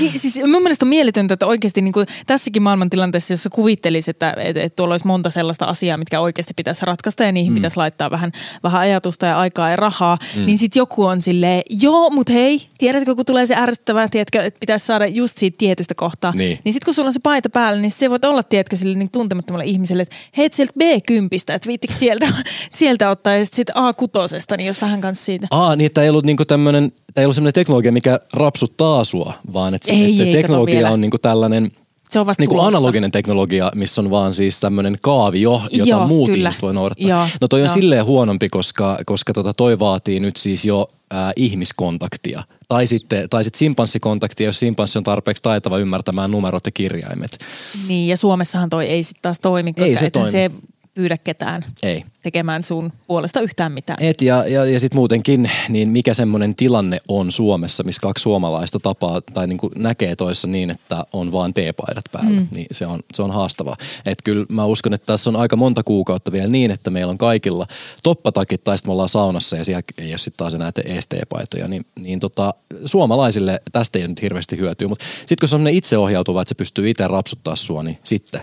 Niin, siis mun mielestä on mieletöntä, että oikeasti niin kuin tässäkin maailmantilanteessa, jossa kuvittelisi, että, että, että tuolla olisi monta sellaista asiaa, mitkä oikeasti pitäisi ratkaista ja niihin mm. pitäisi laittaa vähän, vähän ajatusta ja aikaa ja rahaa, mm. niin sitten joku on silleen, joo, mutta hei, tiedätkö, kun tulee se ärsyttävä, tiedätkö, että pitäisi saada just siitä tietystä kohtaa. Niin. Niin sitten kun sulla on se paita päällä, niin se voi olla, tiedätkö, sille niin tuntemattomalle ihmiselle, että hei, et sieltä B10, että viittikö sieltä, [LAUGHS] sieltä ottaa ja sitten sit A6, niin jos vähän kanssa siitä. Aa, niin että ei ollut niinku tämmönen, ei ollut semmoinen teknologia, mikä rapsuttaa sua, vaan että, Ei, että ei, teknologia on niinku tällainen Se on vasta niinku tulossa. analoginen teknologia, missä on vaan siis tämmöinen kaavio, jota Joo, muut kyllä. ihmiset voi noudattaa. Joo, no toi on silleen huonompi, koska, koska tota toi vaatii nyt siis jo ää, ihmiskontaktia. Tai sitten, tai sitten simpanssikontaktia, jos simpanssi on tarpeeksi taitava ymmärtämään numerot ja kirjaimet. Niin, ja Suomessahan toi ei sitten taas toimi, koska Ei se toimi. se pyydä ketään Ei. tekemään sun puolesta yhtään mitään. Et ja, ja, ja sitten muutenkin, niin mikä semmoinen tilanne on Suomessa, missä kaksi suomalaista tapaa tai niin kuin näkee toissa niin, että on vaan teepaidat päällä, mm. niin se on, se on haastavaa. Et kyllä mä uskon, että tässä on aika monta kuukautta vielä niin, että meillä on kaikilla toppatakit tai sitten me ollaan saunassa ja siellä ei ole sitten taas enää ees teepaitoja, niin, niin tota, suomalaisille tästä ei nyt hirveästi hyötyä, mutta sitten kun se on itseohjautuva, että se pystyy itse rapsuttaa sua, niin sitten,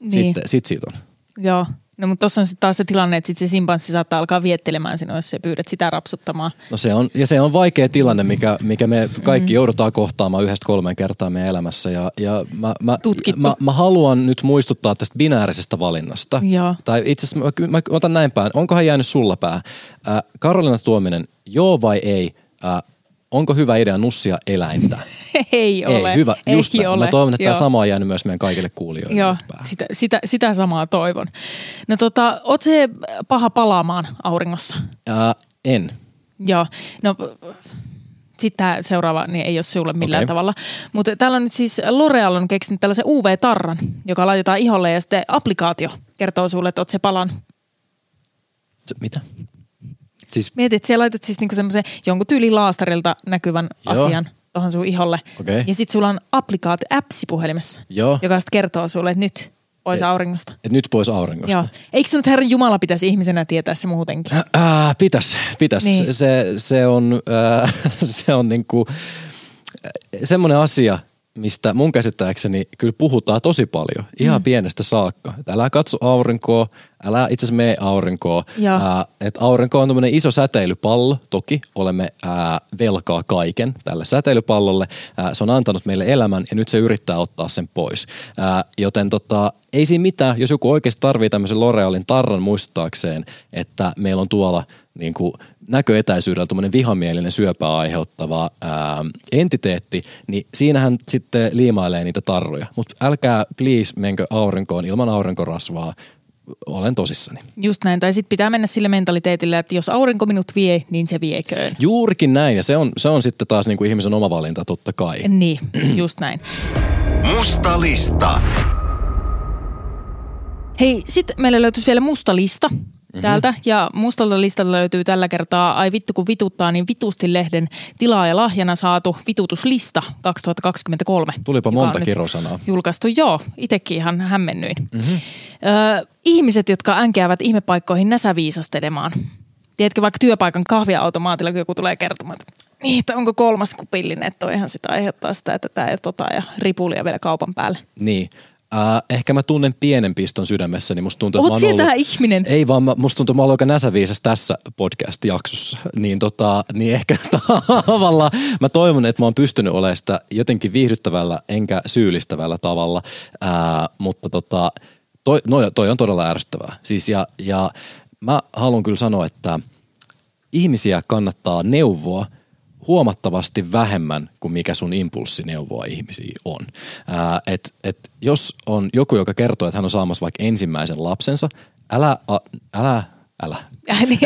Niin. sitten sit siitä on. Joo. No mutta tuossa on sitten taas se tilanne, että sit se simpanssi saattaa alkaa viettelemään sinua, jos sä pyydät sitä rapsuttamaan. No se on, ja se on vaikea tilanne, mikä, mikä me kaikki mm. joudutaan kohtaamaan yhdestä kolmeen kertaa meidän elämässä. Ja, ja mä, mä, Tutkittu. mä, mä, haluan nyt muistuttaa tästä binäärisestä valinnasta. Joo. Tai itse asiassa mä, mä otan näin päin. Onkohan jäänyt sulla pää? Äh, Karolina Tuominen, joo vai ei? Äh, onko hyvä idea nussia eläintä? [LAUGHS] ei ole. Ei, hyvä. Just ei näin. ole. Mä toivon, että Joo. tämä sama on jäänyt myös meidän kaikille kuulijoille Joo, sitä, sitä, sitä samaa toivon. No tota, oot se paha palaamaan auringossa? Äh, en. Joo, no sitten tämä seuraava niin ei ole sulle millään okay. tavalla. Mutta täällä on nyt siis L'Oreal on keksinyt tällaisen UV-tarran, joka laitetaan iholle ja sitten applikaatio kertoo sulle, että oot se palan. Se, mitä? Siis, Mietit, että siellä laitat siis niinku semmoisen jonkun tyyli laastarilta näkyvän Joo. Asian tuohon sun iholle. Okei. Ja sitten sulla on applikaatio, appsi puhelimessa, Joo. joka sitten kertoo sulle, että nyt pois Et- auringosta. et nyt pois auringosta. Joo. Eikö se nyt Herran Jumala pitäisi ihmisenä tietää se muutenkin? Äh, pitäis, pitäis. Niin. Niin. Se, se on, äh, [LAUGHS] se on niinku semmoinen asia, mistä mun käsittääkseni kyllä puhutaan tosi paljon, ihan mm. pienestä saakka. Et älä katso aurinkoa, älä itse asiassa mene aurinkoa. Ää, et aurinko on tämmöinen iso säteilypallo, toki olemme ää, velkaa kaiken tälle säteilypallolle. Ää, se on antanut meille elämän ja nyt se yrittää ottaa sen pois. Ää, joten tota, ei siinä mitään, jos joku oikeasti tarvii tämmöisen L'Orealin tarran muistuttaakseen, että meillä on tuolla niin kuin näköetäisyydellä tuommoinen vihamielinen syöpää aiheuttava ää, entiteetti, niin siinähän sitten liimailee niitä tarroja. Mutta älkää please menkö aurinkoon ilman aurinkorasvaa. Olen tosissani. Just näin. Tai sitten pitää mennä sille mentaliteetille, että jos aurinko minut vie, niin se vieköön. Juurikin näin, ja se on, se on sitten taas niin kuin ihmisen oma valinta totta kai. Niin, [CLEARS THROAT] just näin. Musta lista. Hei, sitten meillä löytyisi vielä musta lista täältä. Ja mustalta listalta löytyy tällä kertaa, ai vittu kun vituttaa, niin vitusti lehden tilaa ja lahjana saatu vitutuslista 2023. Tulipa monta kirosanaa. Julkaistu, joo. Itekin ihan hämmennyin. Mm-hmm. Ö, ihmiset, jotka änkeävät ihmepaikkoihin näsäviisastelemaan. Tiedätkö, vaikka työpaikan kahviautomaatilla, kun joku tulee kertomaan, että niin, että onko kolmas kupillinen, että toihan sitä aiheuttaa sitä, että tämä ja tota ja ripulia vielä kaupan päälle. Niin. Äh, ehkä mä tunnen pienen piston sydämessä, niin musta tuntuu, että Oot mä oon sieltä ollut... ihminen. Ei vaan, mä, musta tuntuu, että mä aika näsäviisas tässä podcast-jaksossa. [LAUGHS] Niin, tota, niin ehkä [LAUGHS] tavallaan mä toivon, että mä oon pystynyt olemaan sitä jotenkin viihdyttävällä enkä syyllistävällä tavalla. Ää, mutta tota, toi, no, toi on todella ärsyttävää. Siis ja, ja mä haluan kyllä sanoa, että ihmisiä kannattaa neuvoa huomattavasti vähemmän kuin mikä sun impulssi neuvoa ihmisiä on. Ää, et, et jos on joku, joka kertoo, että hän on saamassa vaikka ensimmäisen lapsensa, älä, a, älä, älä. Äh, niin,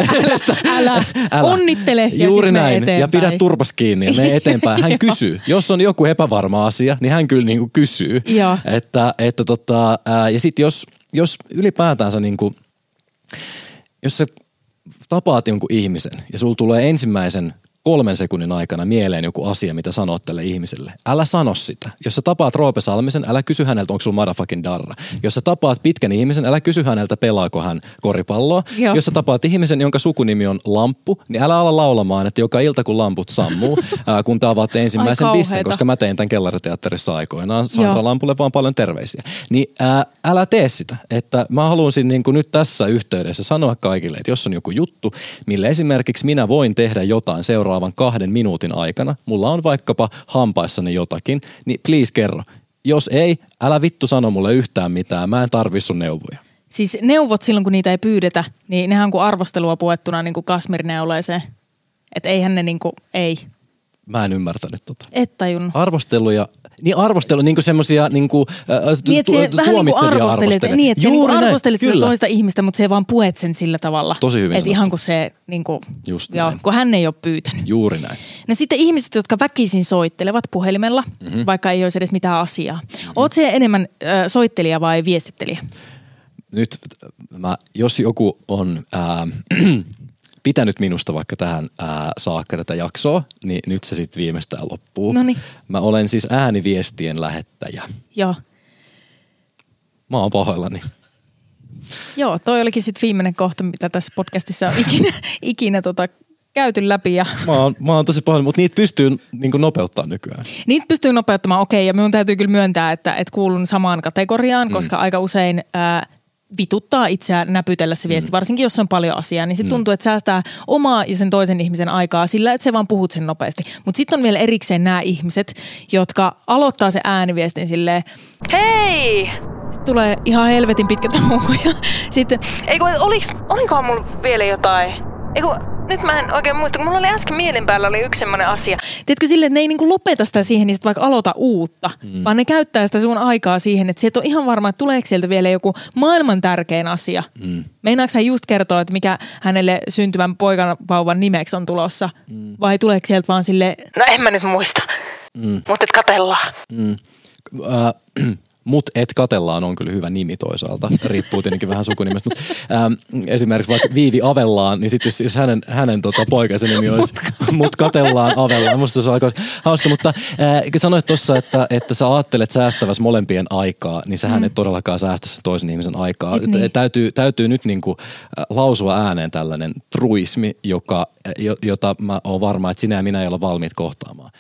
älä, [LAUGHS] älä, onnittele ja Juuri näin. eteenpäin. Ja pidä turpas kiinni ja mene eteenpäin. Hän [LAUGHS] kysyy. Jos on joku epävarma asia, niin hän kyllä niinku kysyy. Joo. Että, että tota, ää, ja sitten jos, jos ylipäätänsä niinku, jos sä tapaat jonkun ihmisen ja sulla tulee ensimmäisen kolmen sekunnin aikana mieleen joku asia, mitä sanot tälle ihmiselle. Älä sano sitä. Jos sä tapaat Roope Salmisen, älä kysy häneltä, onko sulla motherfucking darra. Jos sä tapaat pitkän ihmisen, älä kysy häneltä, pelaako hän koripalloa. Joo. Jos sä tapaat ihmisen, jonka sukunimi on Lamppu, niin älä ala laulamaan, että joka ilta kun lamput sammuu, [LAUGHS] ää, kun tavaatte ensimmäisen bissen, koska mä tein tämän kellariteatterissa aikoinaan. Sandra Joo. Lampulle vaan paljon terveisiä. Niin ää, älä tee sitä. Että mä haluaisin niin kuin nyt tässä yhteydessä sanoa kaikille, että jos on joku juttu, millä esimerkiksi minä voin tehdä jotain seuraavan kahden minuutin aikana, mulla on vaikkapa hampaissani jotakin, niin please kerro. Jos ei, älä vittu sano mulle yhtään mitään, mä en tarvi sun neuvoja. Siis neuvot silloin, kun niitä ei pyydetä, niin nehän on kuin arvostelua puettuna niin kuin kasmirineuleeseen. Että eihän ne niin kuin, ei. Mä en ymmärtänyt tota. Et tajunnut. Arvosteluja, niin arvostelu, niin kuin semmosia niin kuin, äh, Niin, se vähän niin kuin arvostelet, niin, että se niin kuin näin, sitä toista ihmistä, mutta se vaan puet sen sillä tavalla. Tosi hyvin Että ihan kuin se, niin kuin, Just joo, näin. kun hän ei ole pyytänyt. Juuri näin. No sitten ihmiset, jotka väkisin soittelevat puhelimella, mm-hmm. vaikka ei olisi edes mitään asiaa. Mm-hmm. Oot se enemmän ö, soittelija vai viestittelijä? nyt mä, jos joku on ää, pitänyt minusta vaikka tähän ää, saakka tätä jaksoa, niin nyt se sitten viimeistään loppuu. Noniin. Mä olen siis ääniviestien lähettäjä. Joo. Mä oon pahoillani. Joo, toi olikin sitten viimeinen kohta, mitä tässä podcastissa on ikinä, [LAUGHS] ikinä tota, käyty läpi. Ja Mä oon, mä oon tosi pahoillani, mutta niitä pystyy niin nopeuttamaan nykyään. niitä pystyy nopeuttamaan, okei, ja minun täytyy kyllä myöntää, että, että kuulun samaan kategoriaan, mm. koska aika usein ää, vituttaa itseään näpytellä se viesti, mm. varsinkin jos on paljon asiaa, niin se tuntuu, että säästää omaa ja sen toisen ihmisen aikaa sillä, että se vaan puhut sen nopeasti. Mutta sitten on vielä erikseen nämä ihmiset, jotka aloittaa se ääniviestin silleen, hei! Sitten tulee ihan helvetin pitkä tauko ja sitten, eikö, oliks, olikohan mulla vielä jotain? Eikö, nyt mä en oikein muista, kun mulla oli äsken mielen päällä oli yksi semmoinen asia. Tiedätkö silleen, että ne ei niinku lopeta sitä siihen, niin sit vaikka aloita uutta, mm. vaan ne käyttää sitä sun aikaa siihen, että se et ole ihan varma, että tuleeko sieltä vielä joku maailman tärkein asia. Mm. Meinaatko hän just kertoa, että mikä hänelle syntyvän poikavauvan nimeksi on tulossa? Mm. Vai tuleeko sieltä vaan sille, no en mä nyt muista, mm. mutta et katellaan. Äh, Mut et katellaan on kyllä hyvä nimi toisaalta, riippuu tietenkin vähän sukunimestä. Mutta, ähm, esimerkiksi vaikka Viivi Avellaan, niin sitten jos, jos hänen, hänen tota, poikansa nimi olisi Mut katellaan Avellaan, musta se on aika hauska. Mutta äh, sanoit tuossa, että, että sä ajattelet säästäväs molempien aikaa, niin sähän mm. et todellakaan säästä sen toisen ihmisen aikaa. Et niin. Täytyy, täytyy nyt niinku, äh, lausua ääneen tällainen truismi, joka, äh, jo, jota mä oon varma, että sinä ja minä ei olla valmiit kohtaamaan.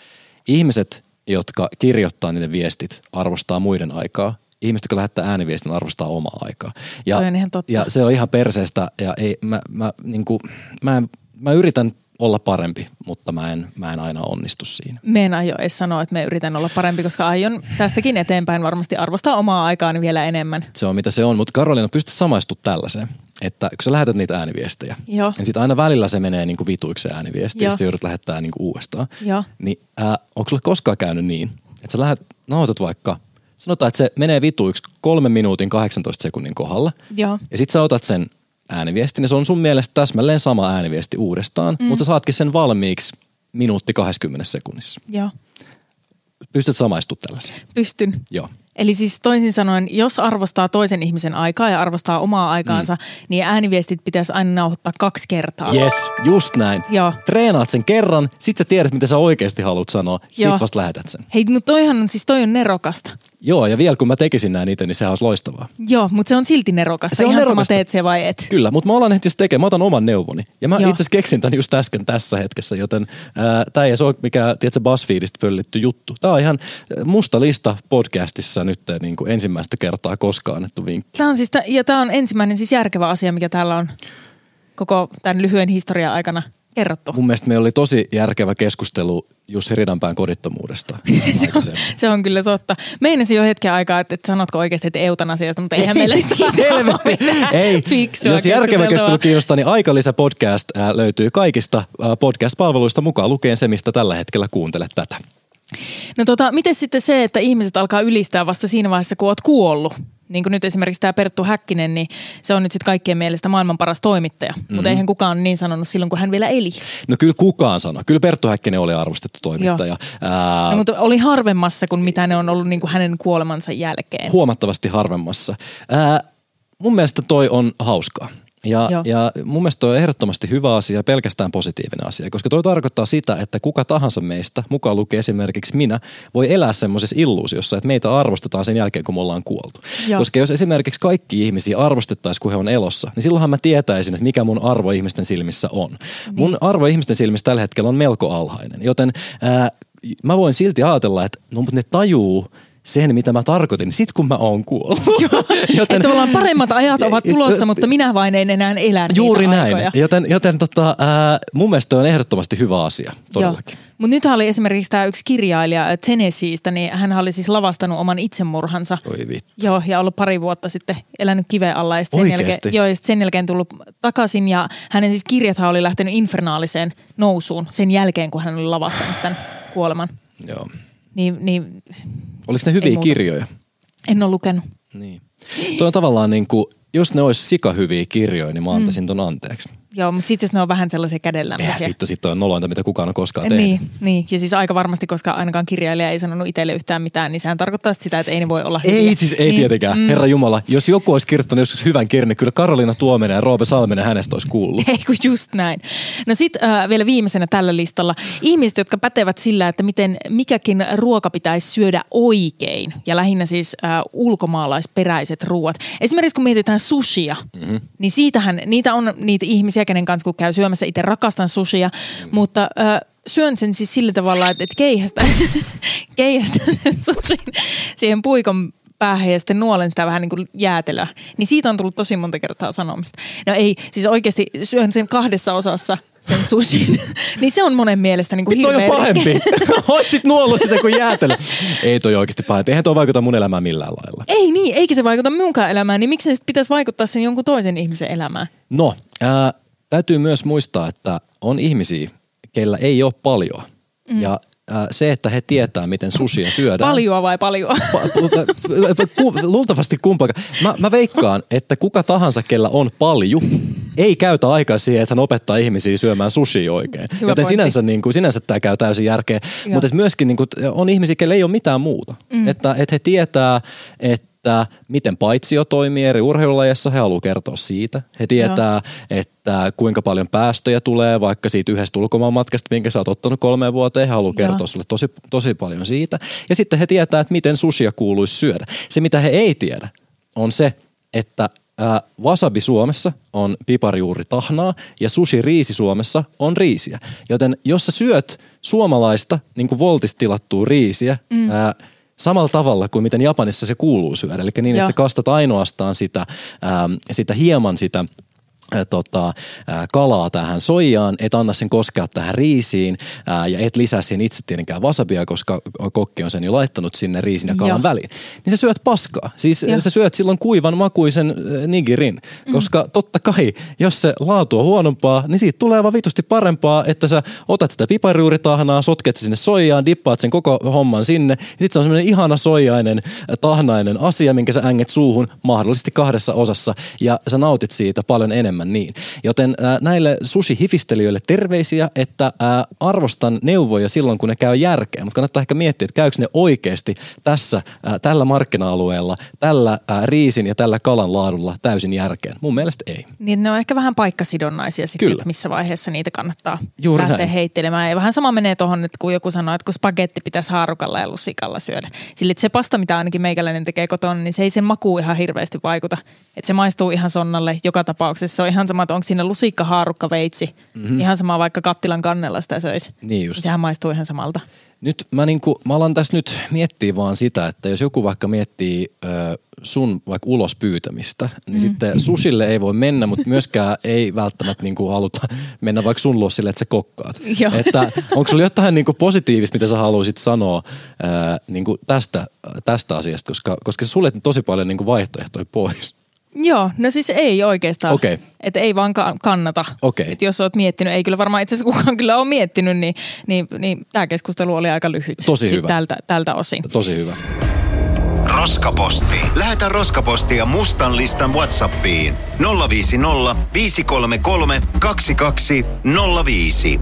Ihmiset, jotka kirjoittaa niiden viestit, arvostaa muiden aikaa. Ihmiset, jotka lähettää ääniviestin, arvostaa omaa aikaa. Ja, Toi on ihan totta. ja se on ihan perseestä ja ei, mä, mä, niin kuin, mä, en, mä yritän olla parempi, mutta mä en, mä en aina onnistu siinä. Me en aio edes sanoa, että me yritän olla parempi, koska aion tästäkin eteenpäin varmasti arvostaa omaa aikaani vielä enemmän. Se on mitä se on, mutta Karolina, pystyt samaistumaan tällaiseen, että kun sä lähetät niitä ääniviestejä, Joo. niin sitten aina välillä se menee niin kuin vituiksi ääniviesti, ja sitten joudut lähettää niin kuin uudestaan. Joo. Niin ää, onko sulle koskaan käynyt niin, että sä lähet, nauhoitat vaikka, sanotaan, että se menee vituiksi kolmen minuutin 18 sekunnin kohdalla, Joo. ja sitten sä otat sen ääniviestin, ja se on sun mielestä täsmälleen sama ääniviesti uudestaan, mm. mutta saatkin sen valmiiksi minuutti 20 sekunnissa. Joo, Pystyt samaistumaan tällaiseen? pystyn. Joo. Eli siis toisin sanoen, jos arvostaa toisen ihmisen aikaa ja arvostaa omaa aikaansa, mm. niin ääniviestit pitäisi aina nauhoittaa kaksi kertaa. Yes, just näin. Joo. Treenaat sen kerran, sit sä tiedät, mitä sä oikeasti haluat sanoa, Joo. sit vasta lähetät sen. Hei, mutta toihan on, siis toi on nerokasta. Joo, ja vielä kun mä tekisin näin itse, niin sehän olisi loistavaa. Joo, mutta se on silti nerokasta. Se on Ihan nerokasta. sama teet se vai et. Kyllä, mutta mä alan heti se tekemään. Mä otan oman neuvoni. Ja mä itse asiassa keksin tämän just äsken tässä hetkessä, joten tämä ei ole mikään, tiedätkö, BuzzFeedistä pöllitty juttu. Tämä on ihan musta lista podcastissa nyt niin kuin ensimmäistä kertaa koskaan annettu vinkki. Tämä on siis, ja tämä on ensimmäinen siis järkevä asia, mikä täällä on koko tämän lyhyen historian aikana kerrottu. Mun mielestä meillä oli tosi järkevä keskustelu Jussi Ridanpään kodittomuudesta. [LAUGHS] se, on, se on kyllä totta. Meinasin jo hetken aikaa, että, että sanotko oikeasti, että eutanasiasta, mutta eihän meillä nyt siitä [LAUGHS] Ei, fiksua jos järkevä keskustelu kiinnostaa, niin Aikalisä podcast ää, löytyy kaikista ää, podcast-palveluista mukaan lukeen se, mistä tällä hetkellä kuuntelet tätä. No tota, miten sitten se, että ihmiset alkaa ylistää vasta siinä vaiheessa, kun oot kuollut? Niin kuin nyt esimerkiksi tämä Perttu Häkkinen, niin se on nyt sitten kaikkien mielestä maailman paras toimittaja. Mm-hmm. Mutta eihän kukaan niin sanonut silloin, kun hän vielä eli. No kyllä kukaan sanoi. Kyllä Perttu Häkkinen oli arvostettu toimittaja. Ää, No, mutta oli harvemmassa kuin mitä ne on ollut niin kuin hänen kuolemansa jälkeen. huomattavasti harvemmassa. Ää, mun mielestä toi on hauskaa. Ja, Joo. ja mun mielestä toi on ehdottomasti hyvä asia ja pelkästään positiivinen asia, koska toi tarkoittaa sitä, että kuka tahansa meistä, mukaan lukee esimerkiksi minä, voi elää semmoisessa illuusiossa, että meitä arvostetaan sen jälkeen, kun me ollaan kuoltu. Joo. Koska jos esimerkiksi kaikki ihmisiä arvostettaisiin, kun he on elossa, niin silloinhan mä tietäisin, että mikä mun arvo ihmisten silmissä on. Niin. Mun arvo ihmisten silmissä tällä hetkellä on melko alhainen, joten ää, mä voin silti ajatella, että no, mutta ne tajuu sen, mitä mä tarkoitin, sit kun mä oon kuollut. [LAUGHS] Että tavallaan paremmat ajat ovat [LAUGHS] tulossa, mutta minä vain en enää elä Juuri näin. aikoja. Joten, joten tota, ää, mun mielestä on ehdottomasti hyvä asia, todellakin. Mutta nyt oli esimerkiksi tämä yksi kirjailija Tennesseeistä, niin hän oli siis lavastanut oman itsemurhansa. Oi vittu. Joo, ja ollut pari vuotta sitten elänyt kiveen alla ja sen, jälkeen, joo, ja sen jälkeen tullut takaisin ja hänen siis kirjathan oli lähtenyt infernaaliseen nousuun sen jälkeen, kun hän oli lavastanut tämän kuoleman. Joo. Niin, niin Oliko ne hyviä kirjoja? en ole lukenut. Niin. Toi on tavallaan niin kuin, jos ne olisi sikahyviä kirjoja, niin mä antaisin ton anteeksi. Joo, mutta sitten jos ne on vähän sellaisia Eh, kädenlämpöisiä. vittu, sitten on nolointa, mitä kukaan on koskaan tehnyt. Niin, niin, ja siis aika varmasti, koska ainakaan kirjailija ei sanonut itselle yhtään mitään, niin sehän tarkoittaa sitä, että ei ne voi olla hyviä. Ei siis, ei niin, tietenkään. Mm. Herra Jumala, jos joku olisi kirjoittanut joskus hyvän kirjan, niin kyllä Karoliina Tuominen ja Roope Salminen hänestä olisi kuullut. [LAUGHS] Ei kun just näin. No sitten äh, vielä viimeisenä tällä listalla. Ihmiset, jotka pätevät sillä, että miten mikäkin ruoka pitäisi syödä oikein. Ja lähinnä siis äh, ulkomaalaisperäiset ruoat. Esimerkiksi kun mietitään sushia, mm-hmm. niin siitähän, niitä on niitä ihmisiä, kenen kanssa kun käy syömässä. Itse rakastan sushia, mm-hmm. mutta... Äh, syön sen siis sillä tavalla, että, että keihästä, [LAUGHS] keihästä sen sushin siihen puikon päähän ja sitten nuolen sitä vähän niin kuin jäätelöä. Niin siitä on tullut tosi monta kertaa sanomista. No ei, siis oikeasti syön sen kahdessa osassa sen sushin. [LAUGHS] niin se on monen mielestä niin kuin Toi on pahempi. [LAUGHS] Oisit nuollut sitä kuin jäätelö. Ei toi oikeasti pahempi. Eihän toi vaikuta mun elämään millään lailla. Ei niin, eikä se vaikuta minunkaan elämään, niin miksi se pitäisi vaikuttaa sen jonkun toisen ihmisen elämään? No, ää, täytyy myös muistaa, että on ihmisiä, keillä ei ole paljon. Mm. Ja ää, se, että he tietää, miten susia syödään. Paljoa vai paljoa? [LAUGHS] Pa- ku- luultavasti kumpaakaan. Mä, mä veikkaan, että kuka tahansa, kella on palju, ei käytä aikaa siihen, että hän opettaa ihmisiä syömään sushi oikein. Hyvä Joten pointti. sinänsä, niin kuin, sinänsä tämä käy täysin järkeä. Mutta myöskin niin kuin, on ihmisiä, kelle ei ole mitään muuta. Mm. Että, että he tietää, että miten paitsio toimii eri urheilulajeissa, he haluaa kertoa siitä. He tietää, että kuinka paljon päästöjä tulee vaikka siitä yhdestä ulkomaanmatkasta, minkä sä oot ottanut kolmeen vuoteen. He haluaa Joo. kertoa sulle tosi, tosi paljon siitä. Ja sitten he tietää, että miten sushia kuuluisi syödä. Se, mitä he ei tiedä, on se, että ää, wasabi Suomessa on piparijuuritahnaa ja sushi riisi Suomessa on riisiä. Joten jos sä syöt suomalaista niin kuin voltista tilattua riisiä, mm. ää, samalla tavalla kuin miten Japanissa se kuuluu syödä. Eli niin, Joo. että sä kastat ainoastaan sitä, ää, sitä hieman sitä tota, kalaa tähän soijaan, et anna sen koskea tähän riisiin ää, ja et lisää siihen itse tietenkään wasabia, koska kokki on sen jo laittanut sinne riisin ja kalan Joo. väliin. Niin sä syöt paskaa. Siis Joo. sä syöt silloin kuivan makuisen nigirin, koska totta kai, jos se laatu on huonompaa, niin siitä tulee vaan vitusti parempaa, että sä otat sitä piparijuuritahnaa, sotket sinne soijaan, dippaat sen koko homman sinne, ja sit se on semmoinen ihana soijainen, tahnainen asia, minkä sä änget suuhun mahdollisesti kahdessa osassa, ja sä nautit siitä paljon enemmän niin. Joten äh, näille sushi-hifistelijöille terveisiä, että äh, arvostan neuvoja silloin, kun ne käy järkeä, mutta kannattaa ehkä miettiä, että käykö ne oikeasti tässä, äh, tällä markkina-alueella, tällä äh, riisin ja tällä kalan laadulla täysin järkeen. Mun mielestä ei. Niin ne on ehkä vähän paikkasidonnaisia sitten, Kyllä. että missä vaiheessa niitä kannattaa Juuri lähteä näin. heittelemään. Ja vähän sama menee tuohon, että kun joku sanoo, että kun spagetti pitäisi haarukalla ja lusikalla syödä. Sillä se pasta, mitä ainakin meikäläinen tekee kotona, niin se ei sen makuun ihan hirveästi vaikuta. Että se maistuu ihan sonnalle joka tapauksessa. Se on ihan sama, että onko siinä lusikka, haarukka, veitsi. Mm-hmm. Ihan sama vaikka kattilan kannella sitä söisi. Niin just. Sehän maistuu ihan samalta. Nyt mä, niinku, mä alan tässä nyt miettiä vaan sitä, että jos joku vaikka miettii ö, sun vaikka ulos pyytämistä, niin mm. sitten susille ei voi mennä, mutta myöskään ei välttämättä niinku haluta mennä vaikka sun luo sille, että sä kokkaat. [LAUGHS] Joo. Että onko sulla jotain niinku positiivista, mitä sä haluaisit sanoa ö, niinku tästä, tästä asiasta, koska, koska sä suljet tosi paljon niinku vaihtoehtoja pois. Joo, no siis ei oikeastaan. Okei. Että ei vaan ka- kannata. Okei. Et jos oot miettinyt, ei kyllä varmaan itse asiassa kukaan kyllä ole miettinyt, niin, niin, niin tämä keskustelu oli aika lyhyt. Tosi hyvä. Tältä, tältä osin. Tosi hyvä. Roskaposti. Lähetä roskapostia mustan listan Whatsappiin 050 533 2205.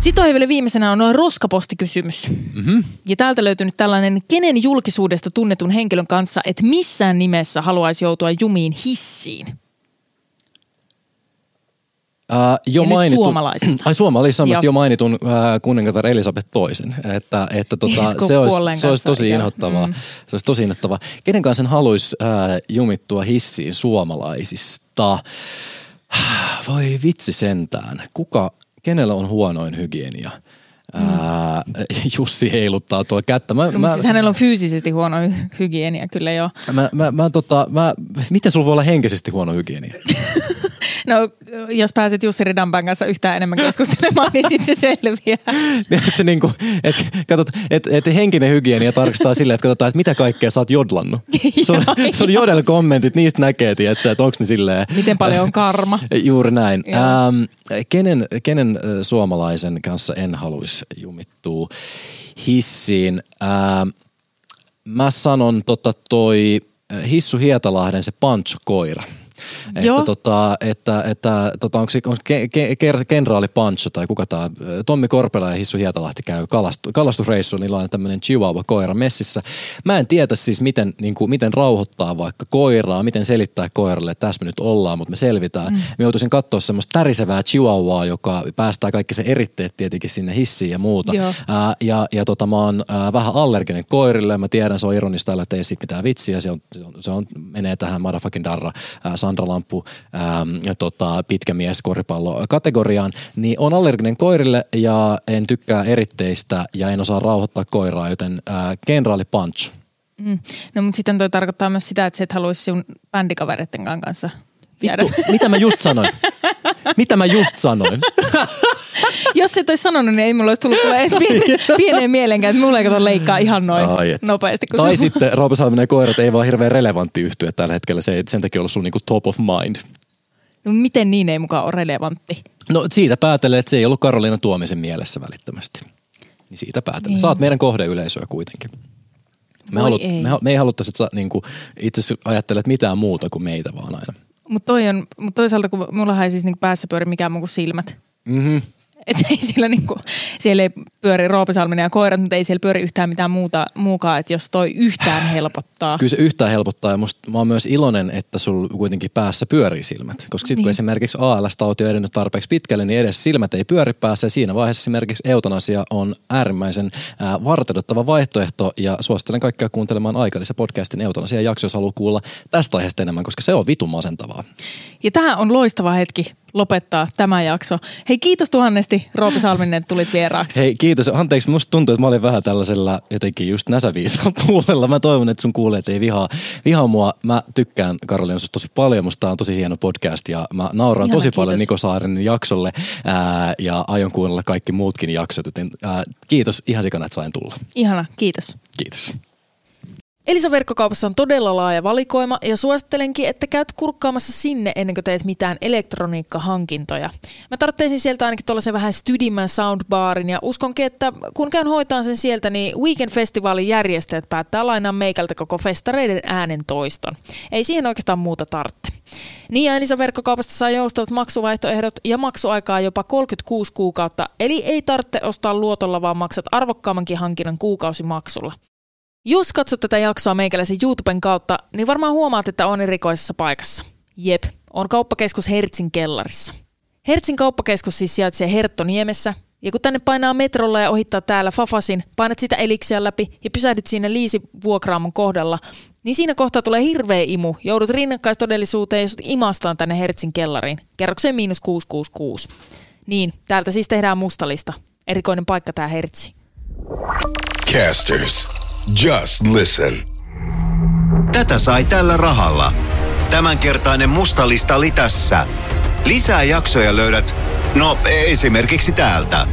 Sitten on vielä viimeisenä on roskapostikysymys. Mm-hmm. Ja täältä löytyy nyt tällainen, kenen julkisuudesta tunnetun henkilön kanssa, että missään nimessä haluaisi joutua jumiin hissiin. Ää, jo Ja nyt mainitun, suomalaisista. [CLEARS THROAT] Ai suomalaisista jo mainitun ää, kuningatar Elisabeth toisen. Että, että tota, se, olisi, se olisi tosi inhottavaa. Mm. Se olisi tosi inhottavaa. Kenen kanssa sen haluaisi ää, jumittua hissiin suomalaisista? [SIGHS] Voi vitsi sentään. Kuka, kenellä on huonoin hygienia? Ää, [LAUGHS] Jussi heiluttaa tuolla kättä. Mä, No, mutta siis hänellä on fyysisesti huono hy- hygienia, kyllä joo. mä, mä, mä, tota, mä, miten sulla voi olla henkisesti huono hygienia? [LAUGHS] No, jos pääset Jussi Ridanpään kanssa yhtään enemmän keskustelemaan, niin sitten se selviää. [LAUGHS] Tiedätkö se niinku, että katsot, et, et henkinen hygienia tarkoittaa silleen, että katsotaan, että mitä kaikkea sä oot jodlannut. [LAUGHS] Sun, sun jodel-kommentit, niistä näkee, tiedätkö, että onko ne silleen... Miten paljon on karma? [LAUGHS] Juuri näin. Ähm, kenen, kenen suomalaisen kanssa en haluaisi jumittua hissiin? Ähm, mä sanon tota toi äh, Hissu Hietalahden se Pancho-koira. Että, tota, että, että tota, onko, se, onko ke, ke, ke, kenraali Pancho tai kuka tämä, Tommi Korpela ja Hissu Hietalahti käy kalastu, kalastusreissuun, niillä on tämmöinen chihuahua-koira messissä. Mä en tiedä siis, miten, niin kuin, miten rauhoittaa vaikka koiraa, miten selittää koiralle, että tässä me nyt ollaan, mutta me selvitään. Mm. Mä joutuisin katsoa semmoista tärisevää chihuahuaa, joka päästää kaikki se eritteet tietenkin sinne hissiin ja muuta. Joo. Ää, ja, ja tota, mä oon ää, vähän allerginen koirille. Mä tiedän, se on ironista, älä tee siitä mitään vitsiä. Se, on, se, on, se on, menee tähän motherfucking darra, ää, Sandra Lampu, ja tota, pitkä mies koripallo kategoriaan. Niin on allerginen koirille ja en tykkää eritteistä ja en osaa rauhoittaa koiraa, joten ää, kenraali Punch. Mm. No mutta sitten toi tarkoittaa myös sitä, että sä et haluaisi sun bändikavereiden kanssa. Vittu, mitä mä just sanoin? Mitä mä just sanoin? [LAUGHS] Jos et olisi sanonut, niin ei mulla olisi tullut edes pieneen, pieneen mielenkään, että mulla ei kato leikkaa ihan noin Ai et. nopeasti. Kun Tai se- sitten Roope Salminen ja koirat ei vaan hirveän relevantti yhtyä tällä hetkellä. Se ei sen takia ollut sun niinku top of mind. No, miten niin ei mukaan ole relevantti? No siitä päätellen, että se ei ollut Karoliina Tuomisen mielessä välittömästi. Niin siitä päätellen. Niin. Saat meidän kohdeyleisöä kuitenkin. Me, halut, ei. me, me ei haluttaisi, että sä niin itse asiassa ajattelet mitään muuta kuin meitä vaan aina. Mutta mut toisaalta kun mullahan ei siis niinku päässä pyöri mikään muu kuin silmät. Mm-hmm. Että ei siellä, niinku, siellä ei pyöri Roope Salminen ja koirat, mutta ei siellä pyöri yhtään mitään muuta, muukaan, että jos toi yhtään helpottaa. Kyllä se yhtään helpottaa ja musta, mä oon myös iloinen, että sul kuitenkin päässä pyörii silmät. Koska sitten kun Niin. esimerkiksi ALS-tauti on edennyt tarpeeksi pitkälle, niin edes silmät ei pyöri päässä. Ja siinä vaiheessa esimerkiksi eutanasia on äärimmäisen ää, vartedottava vaihtoehto. Ja suosittelen kaikkia kuuntelemaan aikallisen podcastin eutanasia jakso, jos haluaa kuulla tästä aiheesta enemmän, koska se on vitun masentavaa. Ja tähän on loistava hetki lopettaa tämä jakso. Hei kiitos tuhannesti Roope Salminen, että tulit vieraaksi. Hei kiitos. Anteeksi, musta tuntuu, että mä olin vähän tällaisella jotenkin just näsäviisalla tuulella. Mä toivon, että sun kuulijat ei vihaa, vihaa mua. Mä tykkään Karoliina susta tosi paljon. Musta tää on tosi hieno podcast ja mä nauraan Ihana, tosi paljon kiitos. Niko Saaren jaksolle ää, ja aion kuunnella kaikki muutkin jaksot. Joten ää, kiitos ihan sikana, että sain tulla. Ihana, kiitos. Kiitos. Elisa verkkokaupassa on todella laaja valikoima ja suosittelenkin, että käyt kurkkaamassa sinne ennen kuin teet mitään elektroniikkahankintoja. Mä tarvitsin sieltä ainakin tuollaisen vähän stydimän soundbarin ja uskonkin, että kun käyn hoitaan sen sieltä, niin Weekend Festivalin järjestäjät päättää lainaa meikältä koko festareiden äänen toiston. Ei siihen oikeastaan muuta tarvitse. Niin ja Elisa verkkokaupasta saa joustavat maksuvaihtoehdot ja maksuaikaa jopa 36 kuukautta, eli ei tarvitse ostaa luotolla, vaan maksat arvokkaammankin hankinnan kuukausimaksulla. Jos katsot tätä jaksoa meikäläisen YouTuben kautta, niin varmaan huomaat, että on erikoisessa paikassa. Jep, on kauppakeskus Hertsin kellarissa. Hertsin kauppakeskus siis sijaitsee Herttoniemessä, ja kun tänne painaa metrolla ja ohittaa täällä Fafasin, painat sitä eliksiä läpi ja pysähdyt siinä Liisi vuokraamon kohdalla, niin siinä kohtaa tulee hirveä imu. Joudut rinnakkaistodellisuuteen ja sut imastaan tänne Hertsin kellariin. Kerrokseen miinus 666. Niin, täältä siis tehdään mustalista. Erikoinen paikka tää Hertsi. Casters. Just listen. Tätä sai tällä rahalla. Tämänkertainen musta lista oli tässä. Lisää jaksoja löydät, no esimerkiksi täältä.